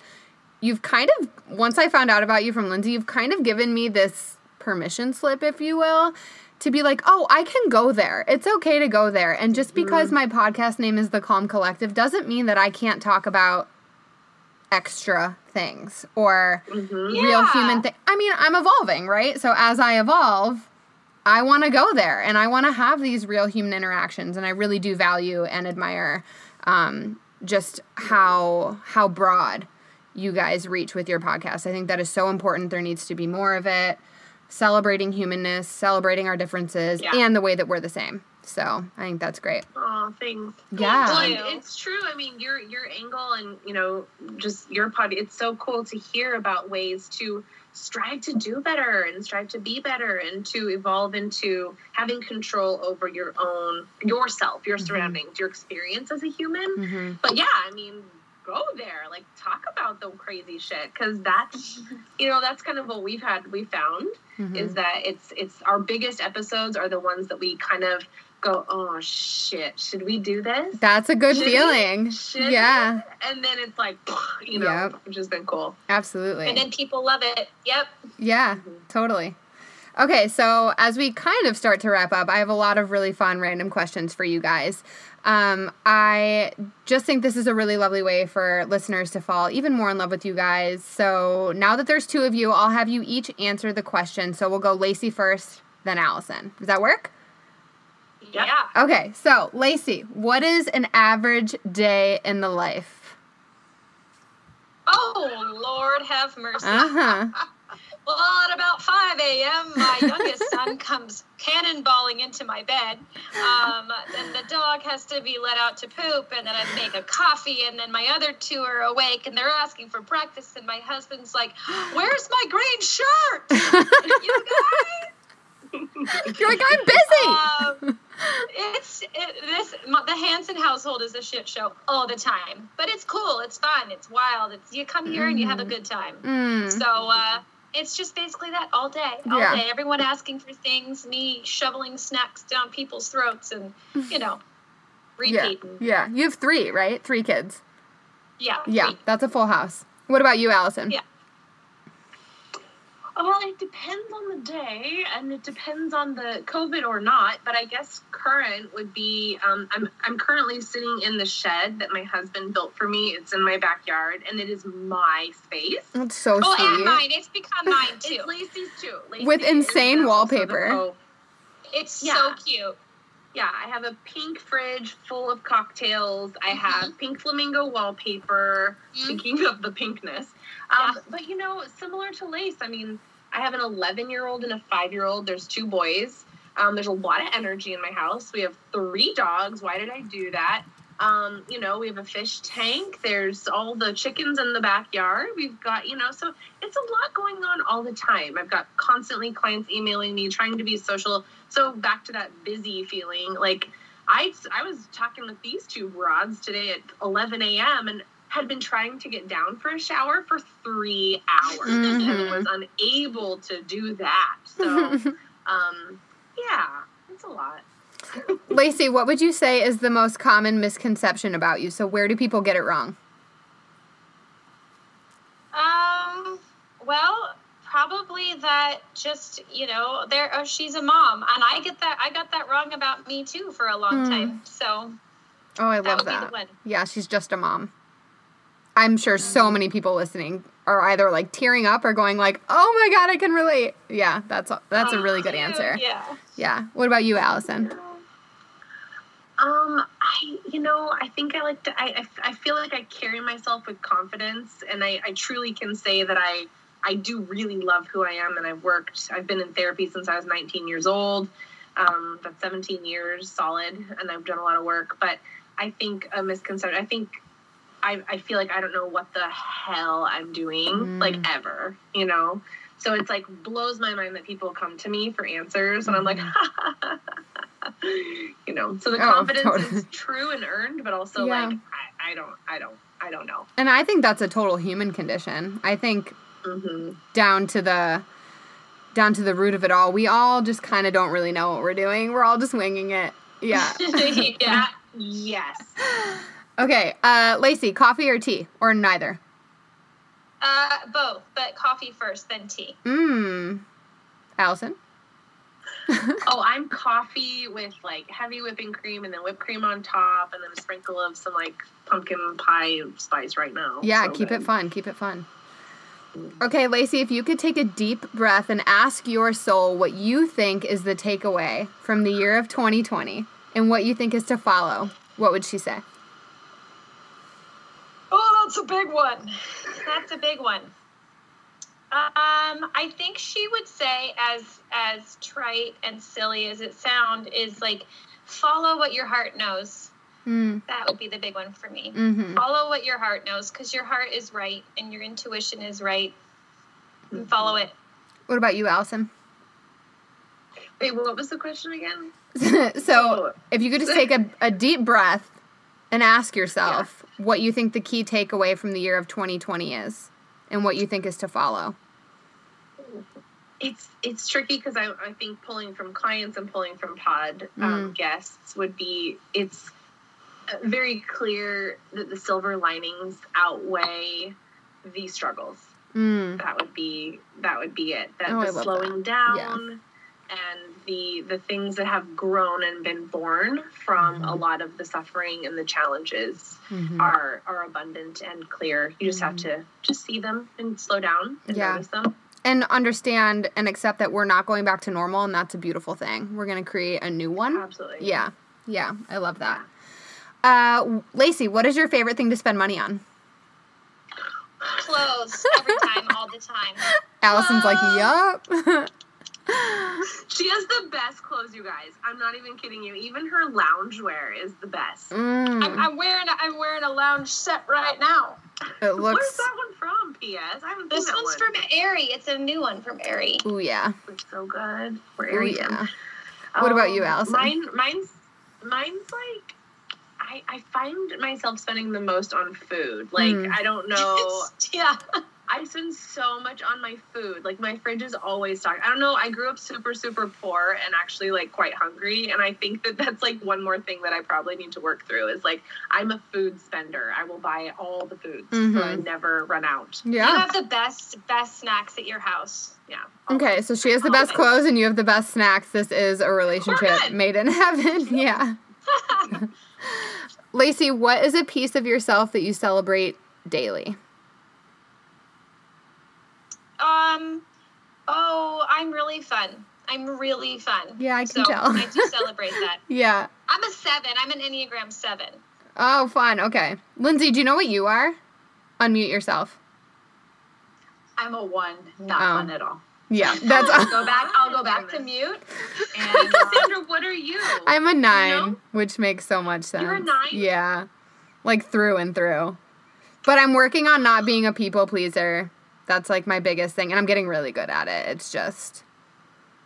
you've kind of, once I found out about you from Lindsay, you've kind of given me this permission slip, if you will, to be like, oh, I can go there. It's okay to go there. And just because my podcast name is The Calm Collective doesn't mean that I can't talk about extra things or Mhm. real Yeah. human things. I mean, I'm evolving, right? So as I evolve, I want to go there and I want to have these real human interactions, and I really do value and admire um, just how how broad you guys reach with your podcast. I think that is so important. There needs to be more of it, celebrating humanness, celebrating our differences, Yeah. and the way that we're the same. So I think that's great. Oh, thanks. Yeah. Well, Thank and you. it's true. I mean, your your angle and you know, just your pod. It's so cool to hear about ways to strive to do better and strive to be better and to evolve into having control over your own yourself, your Mhm. surroundings, your experience as a human. hmm But yeah, I mean, go there. Like, talk about the crazy shit because that's you know that's kind of what we've had. We found hmm is that it's it's our biggest episodes are the ones that we kind of go, oh shit, should we do this? That's a good Should we? feeling. Should Yeah, we? And then it's like, you know, Yep. which has been cool. absolutely. And then people love it. Yep. Yeah, totally. Okay, so as we kind of start to wrap up, I have a lot of really fun random questions for you guys. Um, I just think this is a really lovely way for listeners to fall even more in love with you guys. So now that there's two of you, I'll have you each answer the question. So we'll go Lacey first, then Allison. Does that work? Yeah. Okay, so Lacey, what is an average day in the life? Oh Lord, have mercy. Uh huh. Well, at about 5 a.m., my youngest son comes cannonballing into my bed. Um, then the dog has to be let out to poop, and then I make a coffee, and then my other two are awake, and they're asking for breakfast, and my husband's like, "Where's my green shirt?" you guys. You're like, I'm busy. Um, it's it, this the Hanson household is a shit show all the time, but it's cool, it's fun, it's wild. It's you come here and you have a good time. Mm. So uh, it's just basically that all day, all Yeah. day. Everyone asking for things, me shoveling snacks down people's throats, and you know, repeating. yeah. You have three, right? Three kids. Yeah, Yeah, re- that's a full house. What about you, Allison? Yeah. Well, it depends on the day, and it depends on the COVID or not. But I guess current would be um, I'm I'm currently sitting in the shed that my husband built for me. It's in my backyard, and it is my space. That's so Oh, and mine. It's become mine too. It's Lacey's too. Lacey With insane the wallpaper. co- It's so cute. Yeah, I have a pink fridge full of cocktails. I have pink flamingo wallpaper. Mhm. Speaking of the pinkness, um, Yeah. but you know, similar to Lace, I mean, I have an 11 year old and a five year old. There's two boys. Um, there's a lot of energy in my house. We have three dogs. Why did I do that? Um, you know, we have a fish tank. There's all the chickens in the backyard. We've got, you know, so it's a lot going on all the time. I've got constantly clients emailing me, trying to be social. So back to that busy feeling, like I, I was talking with these two rods today at 11 a.m. and had been trying to get down for a shower for three hours and Mhm. was unable to do that. So, um, yeah, it's a lot. Lacey, what would you say is the most common misconception about you? So where do people get it wrong? Um, well, probably that just you know there oh, she's a mom and i get that i got that wrong about me too for a long Hmm. time so Oh, I that love that. Yeah, she's just a mom. I'm sure so many people listening are either like tearing up or going like, "Oh my god, I can relate." Yeah, that's a, that's a really good answer. yeah Yeah. What about you, Allison? Um, I, you know, I think I like to, I, I, I feel like I carry myself with confidence and I, I truly can say that I, I do really love who I am and I've worked, I've been in therapy since I was 19 years old. Um, that's 17 years solid and I've done a lot of work, but I think a misconception, I think I, I feel like I don't know what the hell I'm doing, Mm. like ever, you know? So it's like blows my mind that people come to me for answers and I'm like, you know, so the Oh, confidence totally. is true and earned, but also Yeah. like, I, I don't, I don't, I don't know. And I think that's a total human condition. I think hmm down to the down to the root of it all, we all just kind of don't really know what we're doing. We're all just winging it. Yeah. yeah Yes. Okay. Uh, Lacey, coffee or tea or neither? uh both but coffee first then tea Mmm. Allison. Oh, I'm coffee with like heavy whipping cream and then whipped cream on top and then a sprinkle of some like pumpkin pie spice right now. Yeah, So keep good. it fun. Keep it fun. Okay, Lacey, if you could take a deep breath and ask your soul what you think is the takeaway from the year of 2020 and what you think is to follow, what would she say? That's a big one. That's a big one. Um i think she would say as as trite and silly as it sound is like follow what your heart knows. Mm, that would be the big one for me. Mm-hmm. follow what your heart knows because your heart is right and your intuition is right. And follow it. What about you, Allison? Wait, what was the question again? so, if you could just take a, a deep breath and ask yourself what you think the key takeaway from the year of 2020 is and what you think is to follow. It's it's tricky because I, I think pulling from clients and pulling from pod um, Mm. guests would be it's uh, very clear that the silver linings outweigh the struggles. Mm, That would be that would be it. That Oh, the slowing down and the the things that have grown and been born from a lot of the suffering and the challenges mhm. are are abundant and clear. You just have to just see them and slow down and Yeah. notice them. and understand and accept that we're not going back to normal and that's a beautiful thing. We're going to create a new one. Absolutely. yeah. Yeah. I love that. Uh lacey what is your favorite thing to spend money on? Clothes every time all the time. Allison's like yup She has the best clothes, you guys. I'm not even kidding you. Even her loungewear is the best. Mm, I'm, I'm wearing a, I'm wearing a lounge set right now it looks. Where's that one from, P.S.? I haven't this one's one. from Aerie it's a new one from Aerie Oh yeah Looks so good. Where ooh are you? yeah What about you, Um, Allison? Mine, mine's, mine's like, I, I find myself spending the most on food. Like, Mm. I don't know. yeah I spend so much on my food. Like, my fridge is always stocked. I don't know. I grew up super, super poor and actually, like, quite hungry. And I think that that's, like, one more thing that I probably need to work through is, like, I'm a food spender. I will buy all the foods so I Mhm. never run out. Yeah, you have the best best snacks at your house Yeah. okay so she has the best clothes and you have the best snacks this is a relationship made in heaven yeah lacey what is a piece of yourself that you celebrate daily Um, oh, I'm really fun. I'm really fun. Yeah, I can so tell. I do celebrate that. yeah I'm a seven. I'm an Enneagram seven. Oh, fun. Okay. Lindsay, do you know what you are? Unmute yourself. I'm a one, not Oh. fun at all. Yeah, that's. I'll go back. I'll go back to mute. And uh, Sandra, what are you? I'm a nine, know? which makes so much sense. You're a nine? Yeah, like through and through. But I'm working on not being a people pleaser. That's like my biggest thing, and I'm getting really good at it. It's just,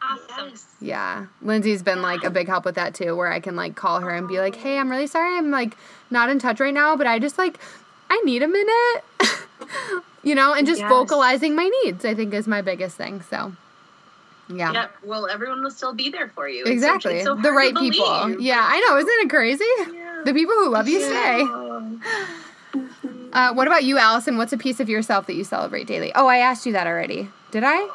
Awesome. Yeah. Lindsay's been like a big help with that too, where I can like call her and be like, "Hey, I'm really sorry, I'm like not in touch right now, but I just like I need a minute." you know, and just Yes. vocalizing my needs, I think is my biggest thing. So, yeah. Yep. Well, everyone will still be there for you. Exactly. it's so the right people. Yeah, I know. Isn't it crazy? Yeah. The people who love you stay. Uh, what about you, Allison? What's a piece of yourself that you celebrate daily? Oh, I asked you that already. Did I?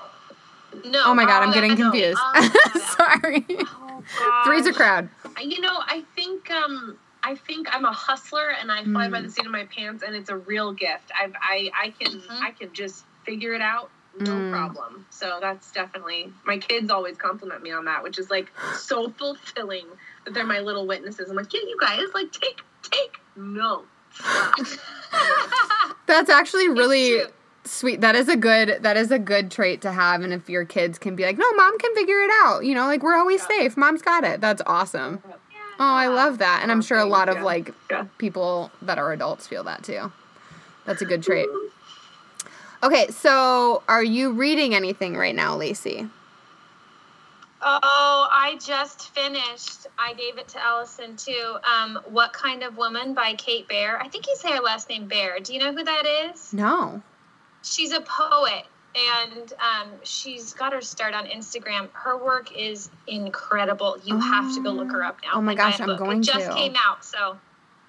No. Oh my god, I'm uh, getting no, confused. um, Sorry. oh, Three's a crowd. You know, I think um I think I'm a hustler and I fly by Mm. the seat of my pants and it's a real gift. I I I can Mhm. I can just figure it out no Mm. problem. So that's definitely my kids always compliment me on that, which is like so fulfilling that they're my little witnesses. I'm like, yeah, you guys like take take notes. That's actually really sweet. That is a good that is a good trait to have and if your kids can be like, "No, mom can figure it out." You know, like we're always Yeah. safe. Mom's got it. That's awesome. Oh, I love that. And I'm sure a lot of Yeah. like Yeah. people that are adults feel that too. That's a good trait. Mm-hmm. Okay, so are you reading anything right now, Lacey? Oh, I just finished. I gave it to Allison too. Um, what kind of woman by Kate Baer? I think you say her last name Baer. Do you know who that is? No. She's a poet, and um, she's got her start on Instagram. Her work is incredible. You have to go look her up now. Oh my and gosh, a I'm book. going It just came out, so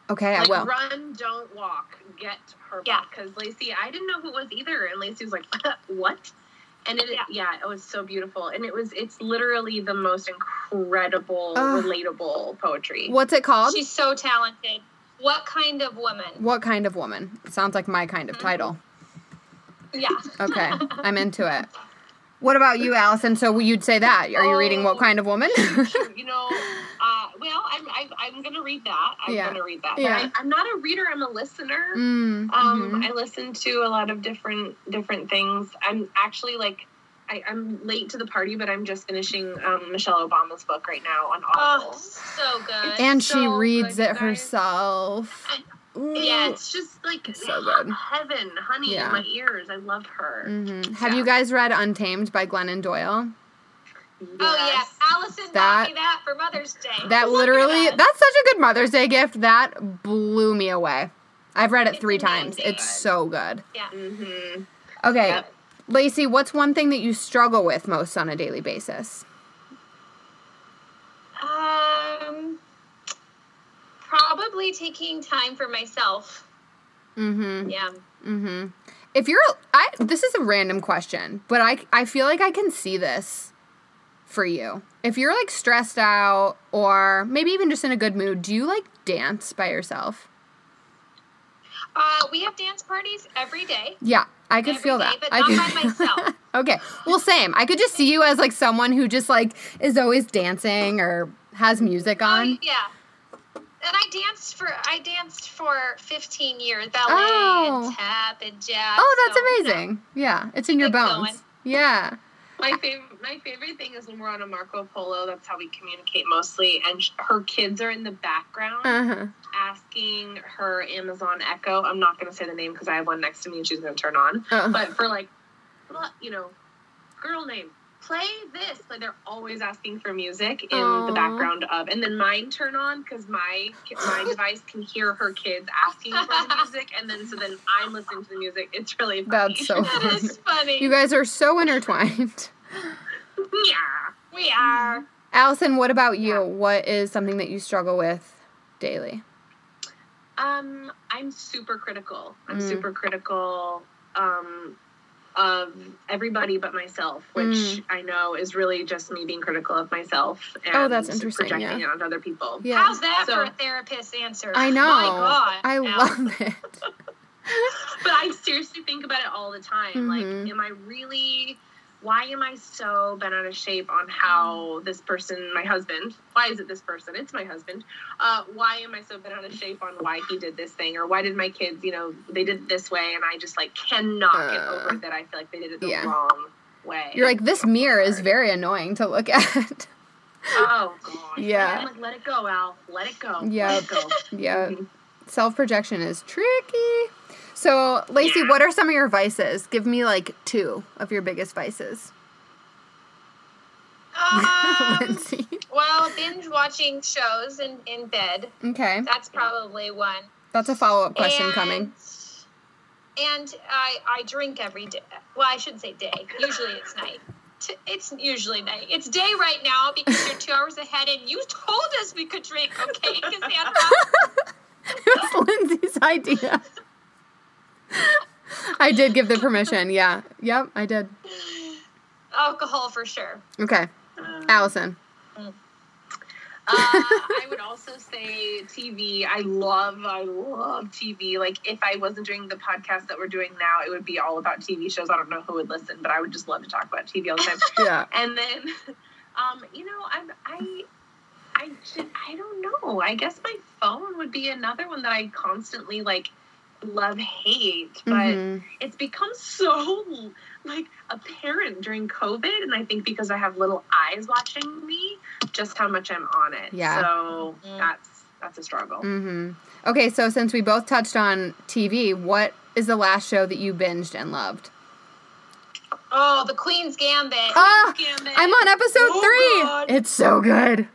Okay, like I will. run, don't walk. Get her Yeah. because Lacey, I didn't know who it was either, and Lacey was like, "What?" And it, Yeah. yeah. it was so beautiful, and it was, it's literally the most incredible, Ugh. relatable poetry. What's it called? she's so talented. What kind of woman? What kind of woman? Sounds like my kind of title. Yeah. Okay, I'm into it. What about you, Allison? So you'd say that? Are you reading What Oh. Kind of Woman? You know, uh, well, I'm, I'm, I'm gonna read that. I'm Yeah. gonna read that. Yeah. But I, I'm not a reader. I'm a listener. mm, Um, mhm. I listen to a lot of different different things. I'm actually like, I, I'm late to the party, but I'm just finishing um, Michelle Obama's book right now on Audible. Oh, so good. and she reads good, it guys. herself. yeah, it's just like It's so good. heaven, honey, Yeah. in my ears. I love her. Mhm. Have Yeah. you guys read Untamed by Glennon Doyle? Oh yeah. Allison That- bought me that for Mother's Day. That literally, that. that's such a good Mother's Day gift. That blew me away. I've read it It's three times. It's so good. yeah. Mm-hmm. Okay, Yep. Lacey, what's one thing that you struggle with most on a daily basis? Um, probably taking time for myself. Mm-hmm. Yeah. Mm-hmm. If you're, I this is a random question, but I I feel like I can see this for you. If you're like stressed out or maybe even just in a good mood, do you like dance by yourself? Uh, we have dance parties every day. Yeah, I could Every feel day, that. but I not could- by myself. okay, well, same. I could just see you as like someone who just like is always dancing or has music on. Oh, yeah. And I danced for I danced for 15 years ballet Oh. and tap and jazz. Oh, that's so, you know. amazing. Yeah, it's in your bones. going. Yeah. My favorite, my favorite thing is when we're on a Marco Polo. That's how we communicate mostly. And sh- her kids are in the background Uh-huh. asking her Amazon Echo. I'm not going to say the name because I have one next to me and she's going to turn on. Uh, But for like, you know, girl name, play this. Like they're always asking for music in Aw. the background of, and then mine turn on because my my device can hear her kids asking for the music, and then so then I'm listening to the music. It's really funny. That's so That funny. is funny. You guys are so intertwined. yeah. we are. Allison, what about you? Yeah. What is something that you struggle with daily? Um, I'm super critical. I'm Mm. super critical um, of everybody but myself, which Mm. I know is really just me being critical of myself and Oh, that's interesting, projecting yeah. it onto other people. Yeah. How's that So- for a therapist's answer? I know. My God. I Al. love it. But I seriously think about it all the time. Mhm. Like, am I really? Why am I so bent out of shape on how this person, my husband, why is it this person? It's my husband. Uh, why am I so bent out of shape on why he did this thing or why did my kids, you know, they did it this way and I just like cannot get Uh, over that I feel like they did it the yeah. wrong way. You're like, this mirror is very annoying to look at. oh gosh. Yeah. I'm like, let it go, Al. Let it go. Yeah. Let it go. yeah. Mhm. Self projection is tricky. So, Lacey, Yeah. what are some of your vices? Give me like two of your biggest vices. Um, well, binge watching shows in, in bed. Okay. That's probably one. That's a follow up question and, coming. And I, I drink every day. Well, I shouldn't say day. Usually it's night. It's usually night. It's day right now because you're two hours ahead and you told us we could drink, okay, Cassandra? it was Lindsay's idea. I did give the permission. Yeah. Yep, I did. alcohol for sure. Okay, Um, Allison. Uh, I would also say TV. I love, I love TV. Like if I wasn't doing the podcast that we're doing now, it would be all about TV shows. I don't know who would listen, but I would just love to talk about TV all the time. Yeah. and then, um, you know, I'm, I, I I don't know. I guess my phone would be another one that I constantly like love hate, but Mhm. it's become so like apparent during COVID, and I think because I have little eyes watching me, just how much I'm on it. Yeah. So Mm. that's that's a struggle. Mm-hmm. Okay, so since we both touched on TV, what is the last show that you binged and loved? Oh, the Queen's Gambit. Ah, Gambit. I'm on episode Oh, three. God. It's so good.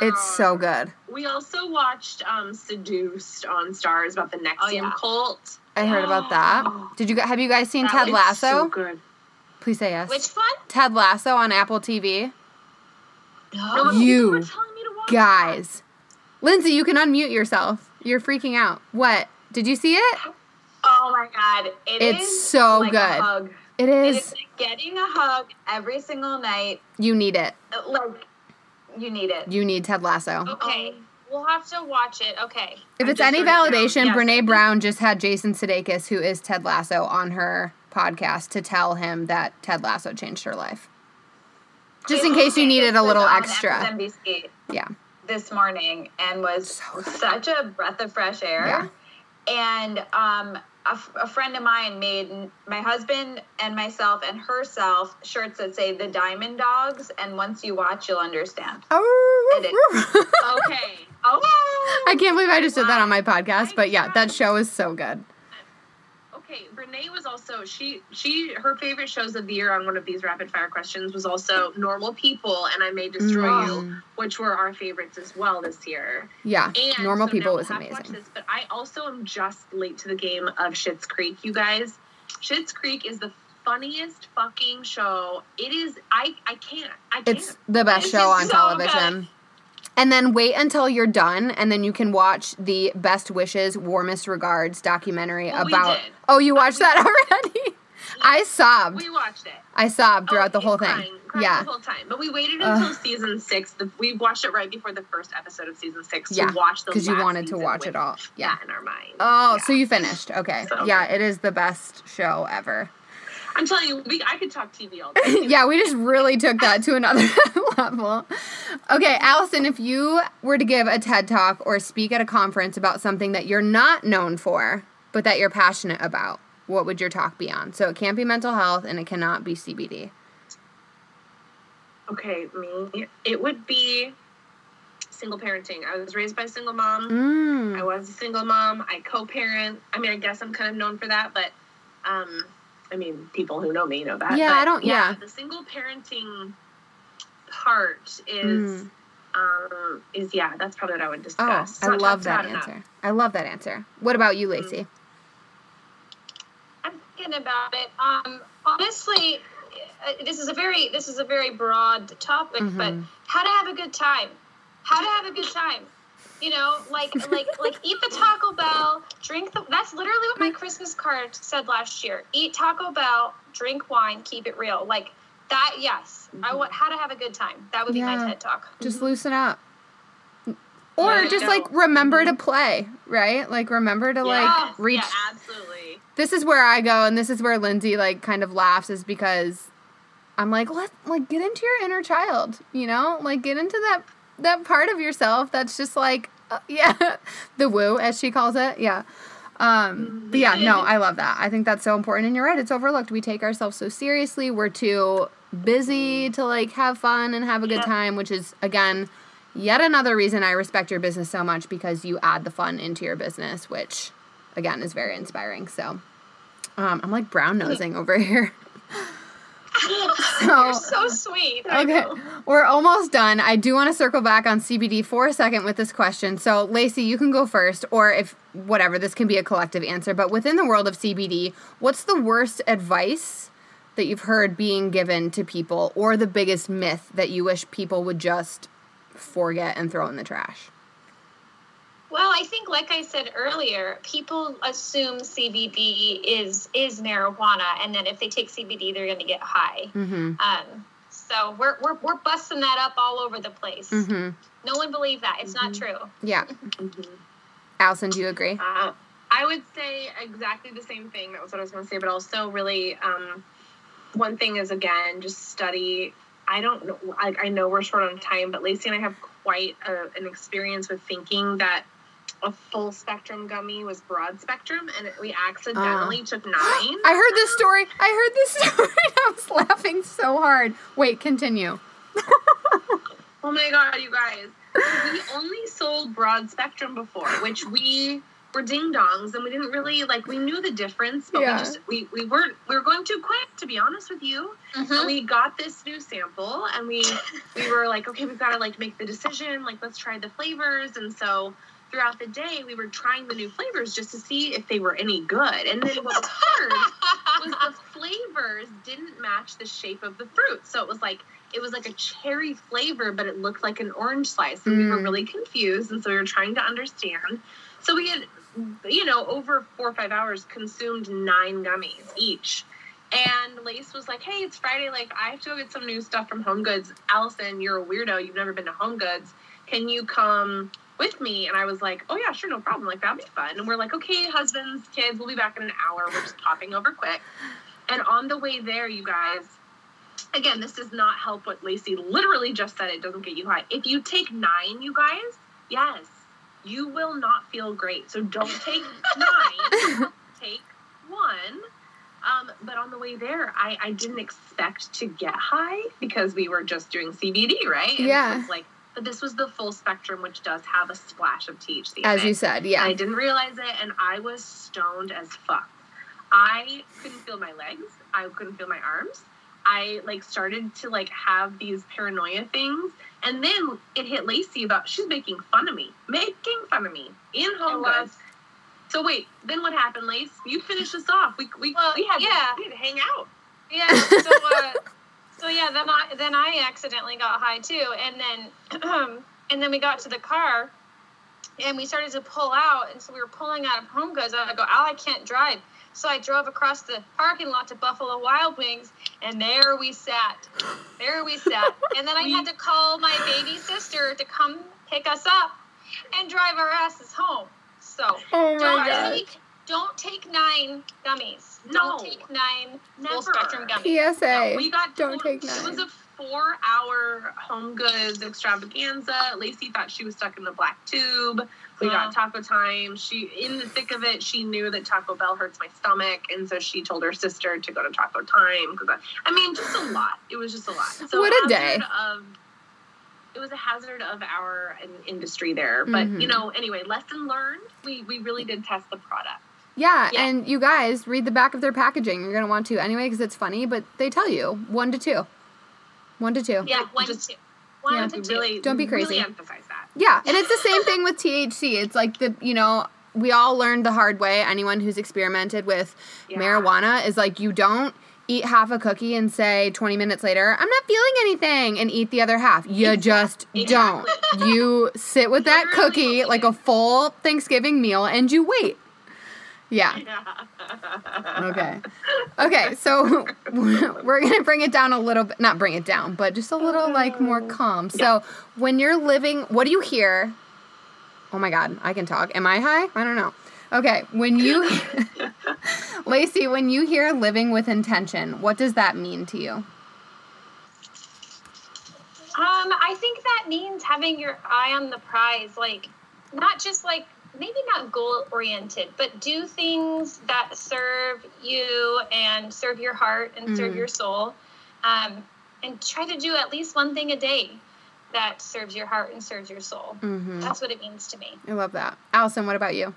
It's so good. We also watched um, Seduced on Starz about the NXIVM Oh, yeah. cult. I heard about that. Did you gu- have you guys seen That Ted was Lasso? So good. Please say yes. Which one? Ted Lasso on Apple TV. No. No, You people were telling me to watch Guys, Lindsay, you can unmute yourself. You're freaking out. What? Did you see it? Oh my god, it It's is so like good. A hug. It It is. is like getting a hug every single night. You need it. Like you need it. You need Ted Lasso. Okay. We'll have to watch it. Okay. If I it's any wrote it validation, Yes. Brene Brown just had Jason Sudeikis, who is Ted Lasso, on her podcast to tell him that Ted Lasso changed her life. Just in case you needed a little extra. MSNBC Yeah. this morning and was So such a breath of fresh air. Yeah. And um, a, f- a friend of mine made n- my husband and myself and herself shirts that say the Diamond Dogs. And once you watch, you'll understand. Oh. Okay. Oh, I can't believe I just did that on my podcast, but yeah, that show is so good. Okay, Renee was also she she her favorite shows of the year on one of these rapid fire questions was also Normal People and I May Destroy You, Mm. which were our favorites as well this year. Yeah, And Normal so People was we'll have to watch amazing. This, but I also am just late to the game of Schitt's Creek, you guys. Schitt's Creek is the funniest fucking show. It is. I I can't. I can't. It's the best show on so television. And then wait until you're done, and then you can watch the Best Wishes, Warmest Regards documentary Well, we about. did. Oh, you watched oh, that already? I sobbed. we watched it. I sobbed oh, throughout Oh, the whole crying, thing. crying Yeah. the whole time. But we waited Ugh. until season six. The, we watched it right before the first episode of season six Yeah, watch the because you wanted to watch it all. Yeah. in our mind. Oh, Yeah. so you finished. Okay. So yeah, it is the best show ever. I'm telling you, we, I could talk TV all day. yeah, we just really took that to another level. Okay, Allison, if you were to give a TED talk or speak at a conference about something that you're not known for, but that you're passionate about, what would your talk be on? So it can't be mental health and it cannot be CBD. Okay, me. It would be single parenting. I was raised by a single mom. I Mm. was a single mom. I co-parent. I mean, I guess I'm kind of known for that, but um, I mean, people who know me know that. Yeah, But I don't- yeah. The single parenting part is. Mm. Um, is yeah, that's probably what I would Oh, discuss. Oh, I love that about enough. answer. I love that answer. What about you, Lacey? I'm thinking about it. Um, honestly, uh, this is a very this is a very broad topic, but Mhm. how to have a good time, how to have a good time. You know, like like like eat the Taco Bell, drink the. That's literally what my Christmas card said last year. Eat Taco Bell, drink wine, keep it real. Like that. Yes, I mm-hmm. want how to have a good time. That would be Yeah. my TED talk. Just mm-hmm. loosen up. Or you just like remember to mm-hmm. play, right? Like remember to like reach Yeah, absolutely. this is where I go, and this is where Lindsay like kind of laughs, is because I'm like, let like get into your inner child, you know, like get into that that part of yourself that's just like, uh, yeah, the woo as she calls it, yeah. Um, but yeah, no, I love that. I think that's so important, and you're right, it's overlooked. We take ourselves so seriously. We're too busy to like have fun and have a good time, which is again yet another reason I respect your business so much because you add the fun into your business, which again is very inspiring. So um, I'm like brown nosing over here. You're So so sweet. I okay, know. we're almost done. I do want to circle back on CBD for a second with this question. So Lacey, you can go first, or if whatever, this can be a collective answer. But within the world of CBD, what's the worst advice that you've heard being given to people, or the biggest myth that you wish people would just forget and throw in the trash? Well, I think think, like I said earlier, people assume CBD is is marijuana, and then if they take CBD, they're going to get high. Mm-hmm. Um, so we're, we're we're busting that up all over the place. Mm-hmm. No one believe that. It's not true. Yeah. Mhm. Allison, do you agree? Uh, I would say exactly the same thing. That was what I was going to say, but also really, um, one thing is again, just study. I don't know. I, I know we're short on time, but Lacey and I have quite a, an experience with thinking that a full spectrum gummy was broad spectrum, and we accidentally took nine. I heard this story. I heard this story. I was laughing so hard. Wait, continue. Oh my god, you guys. We only sold broad spectrum before, which we were ding dongs and we didn't really like we knew the difference, but Yeah. we just we, we weren't we were going too quick to be honest with you. Mm-hmm. And we got this new sample and we we were like, okay, we've got to like make the decision, like let's try the flavors. And so throughout the day we were trying the new flavors just to see if they were any good. And then what was hard was the flavors didn't match the shape of the fruit. So it was like it was like a cherry flavor, but it looked like an orange slice. And we were Mm. really confused. And so we were trying to understand. So we had, you know, over four or five hours consumed nine gummies each. And Lace was like, hey, it's Friday. Like, I have to go get some new stuff from Home Goods. Allison, you're a weirdo. You've never been to Home Goods. Can you come with me? And I was like, oh, yeah, sure, no problem. Like, that'd be fun. And we're like, okay, husbands, kids, we'll be back in an hour. We're just popping over quick. And on the way there, you guys, again, this does not help what Lacey literally just said. It doesn't get you high. If you take nine, you guys, yes, you will not feel great. So don't take nine, take one. Um, but on the way there, I, I didn't expect to get high because we were just doing CBD, right? And Yeah. It was like, but this was the full spectrum, which does have a splash of THC. As it. you said, yeah. I didn't realize it, and I was stoned as fuck. I couldn't feel my legs. I couldn't feel my arms. I like started to like have these paranoia things, and then it hit Lacey about she's making fun of me, making fun of me in Home was. So wait, then what happened, Lace? You finished us off. We we, Well, we had yeah. we had to hang out. Yeah. So, uh, so yeah, then I then I accidentally got high too, and then and then we got to the car, and we started to pull out, and so we were pulling out of Home Goods. I go, Al, I can't drive. So I drove across the parking lot to Buffalo Wild Wings, and there we sat. There we sat. And then I had to call my baby sister to come pick us up and drive our asses home. So oh my don't god. Take don't take nine gummies. No. Don't take nine full spectrum gummies. PSA. No, we got Don't told- take It was a four-hour Home Goods extravaganza. Lacey thought she was stuck in the black tube. We Wow. got taco time. She, in the thick of it, she knew that Taco Bell hurts my stomach, and so she told her sister to go to Taco Time. Because I, I mean, just a lot. It was just a lot. So What a day. Of, it was a hazard of our industry there, but Mhm. you know, anyway, lesson learned. We we really did test the product. Yeah, Yeah. and you guys read the back of their packaging. You're gonna want to anyway because it's funny, but they tell you one to two, one to two. Yeah, one Just- to two. One Yeah. to We two. really Don't be crazy. Really crazy. emphasize that. Yeah, and it's the same thing with THC. It's like the you know we all learned the hard way. Anyone who's experimented with Yeah. marijuana is like you don't eat half a cookie and say 20 minutes later I'm not feeling anything and eat the other half. You just don't. Exactly. You sit with that Literally cookie like a full Thanksgiving meal and you wait. Yeah. Okay. Okay, so we're going to bring it down a little bit, not bring it down, but just a little like more calm. So, when you're living, what do you hear? Oh my god, I can talk. Am I high? I don't know. Okay, when you Lacey, when you hear living with intention, what does that mean to you? Um, I think that means having your eye on the prize, like not just like maybe not goal oriented, but do things that serve you and serve your heart and serve Mhm. your soul. Um, and try to do at least one thing a day that serves your heart and serves your soul. Mhm. That's what it means to me. I love that. Allison, what about you?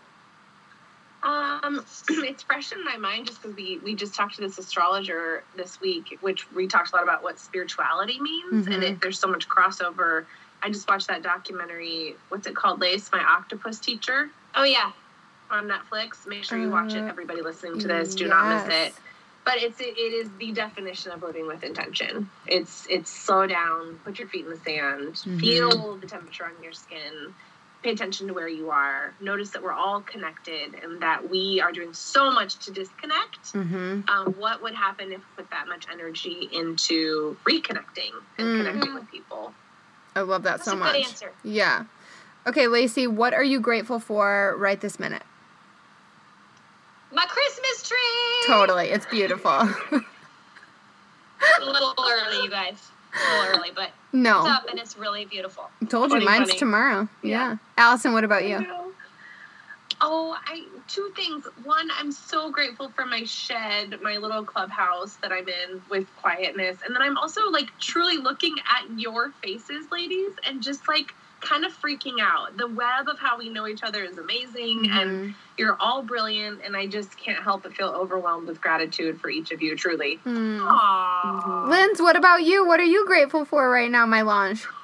Um, it's fresh in my mind just because we we just talked to this astrologer this week, which we talked a lot about what spirituality means, and Mhm. it, there's so much crossover. I just watched that documentary. What's it called? Lace, my octopus teacher Oh yeah, on Netflix. Make sure you watch it. Uh, Everybody listening to this, do not miss it. But it's it, it is the definition of living with intention. It's it's slow down, put your feet in the sand, Mhm. feel the temperature on your skin, pay attention to where you are. Notice that we're all connected and that we are doing so much to disconnect. Mm-hmm. Um, what would happen if we put that much energy into reconnecting and Mm. connecting with people? I love that That's so a much. good answer. Yeah. Okay, Lacey, what are you grateful for right this minute? My Christmas tree. Totally. It's beautiful. a little early, you guys. A little early, but it's no. up and it's really beautiful. Told you Funny, mine's funny. tomorrow. Yeah. Yeah. Allison, what about you? Oh, I two things. One, I'm so grateful for my shed, my little clubhouse that I'm in with quietness. And then I'm also like truly looking at your faces, ladies, and just like kind of freaking out. The web of how we know each other is amazing and Mhm. you're all brilliant and I just can't help but feel overwhelmed with gratitude for each of you, truly. Mm. Aww. Linz, what about you? What are you grateful for right now, my launch?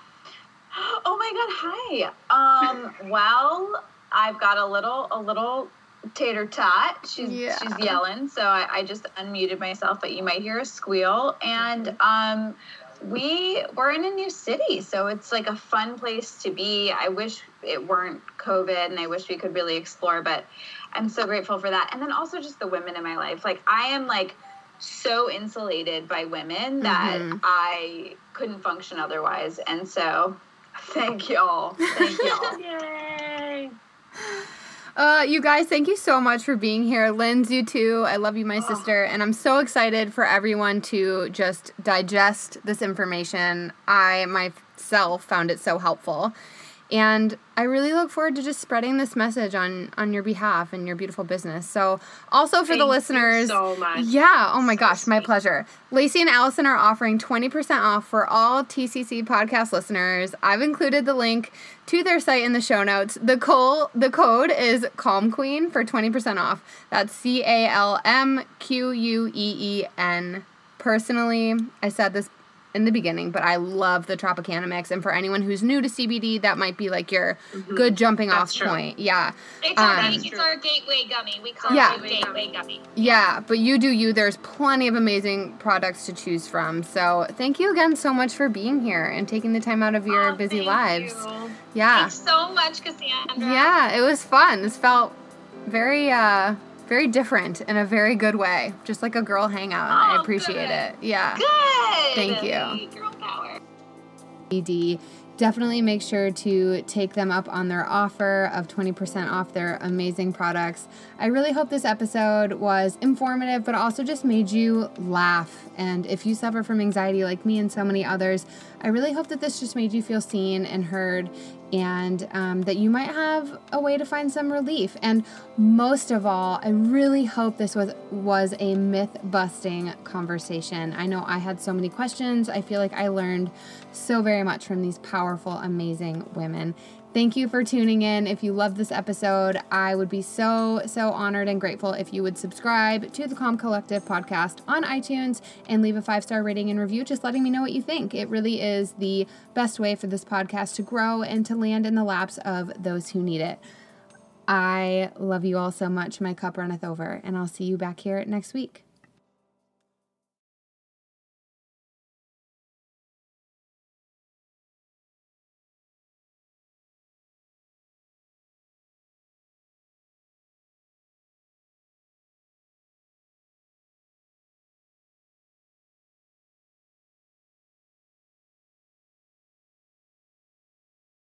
Oh my god, hi. Um, well, I've got a little a little tater tot. She's Yeah. she's yelling, so I, I just unmuted myself, but you might hear a squeal. And um we we're in a new city, so it's like a fun place to be. I wish it weren't COVID and I wish we could really explore, but I'm so grateful for that. And then also just the women in my life. Like I am like so insulated by women that Mhm. I couldn't function otherwise. And so thank y'all. Thank y'all. Yay! Uh, you guys, thank you so much for being here. Linz, you too. I love you, my sister. And I'm so excited for everyone to just digest this information. I myself found it so helpful. And I really look forward to just spreading this message on on your behalf and your beautiful business. So, also for Thank the you listeners, so much. yeah, oh my So gosh, my pleasure. Lacey and Allison are offering 20% off for all TCC podcast listeners. I've included the link to their site in the show notes. The col- the code is Calm Queen for 20% off. That's C A L M Q U E E N. Personally, I said this in the beginning, but I love the Tropicana mix. And for anyone who's new to CBD, that might be like your good jumping off true. point. Yeah. It's our, Um, it's our gateway gummy. We call Yeah. it gateway gummy. Yeah, but you do you. There's plenty of amazing products to choose from. So thank you again so much for being here and taking the time out of your Oh, busy thank lives. you. Yeah. Thanks so much, Cassandra. Yeah, it was fun. This felt very uh very different in a very good way. Just like a girl hangout. I Oh, appreciate good. it. Yeah. Good. Thank you. Girl power. ED, definitely make sure to take them up on their offer of 20% off their amazing products. I really hope this episode was informative, but also just made you laugh. And if you suffer from anxiety like me and so many others, I really hope that this just made you feel seen and heard and um, that you might have a way to find some relief. And most of all, I really hope this was was a myth busting conversation. I know I had so many questions. I feel like I learned so very much from these powerful, amazing women. Thank you for tuning in. If you love this episode, I would be so, so honored and grateful if you would subscribe to the Calm Collective podcast on iTunes and leave a five star rating and review, just letting me know what you think. It really is the best way for this podcast to grow and to land in the laps of those who need it. I love you all so much. My cup runneth over, and I'll see you back here next week.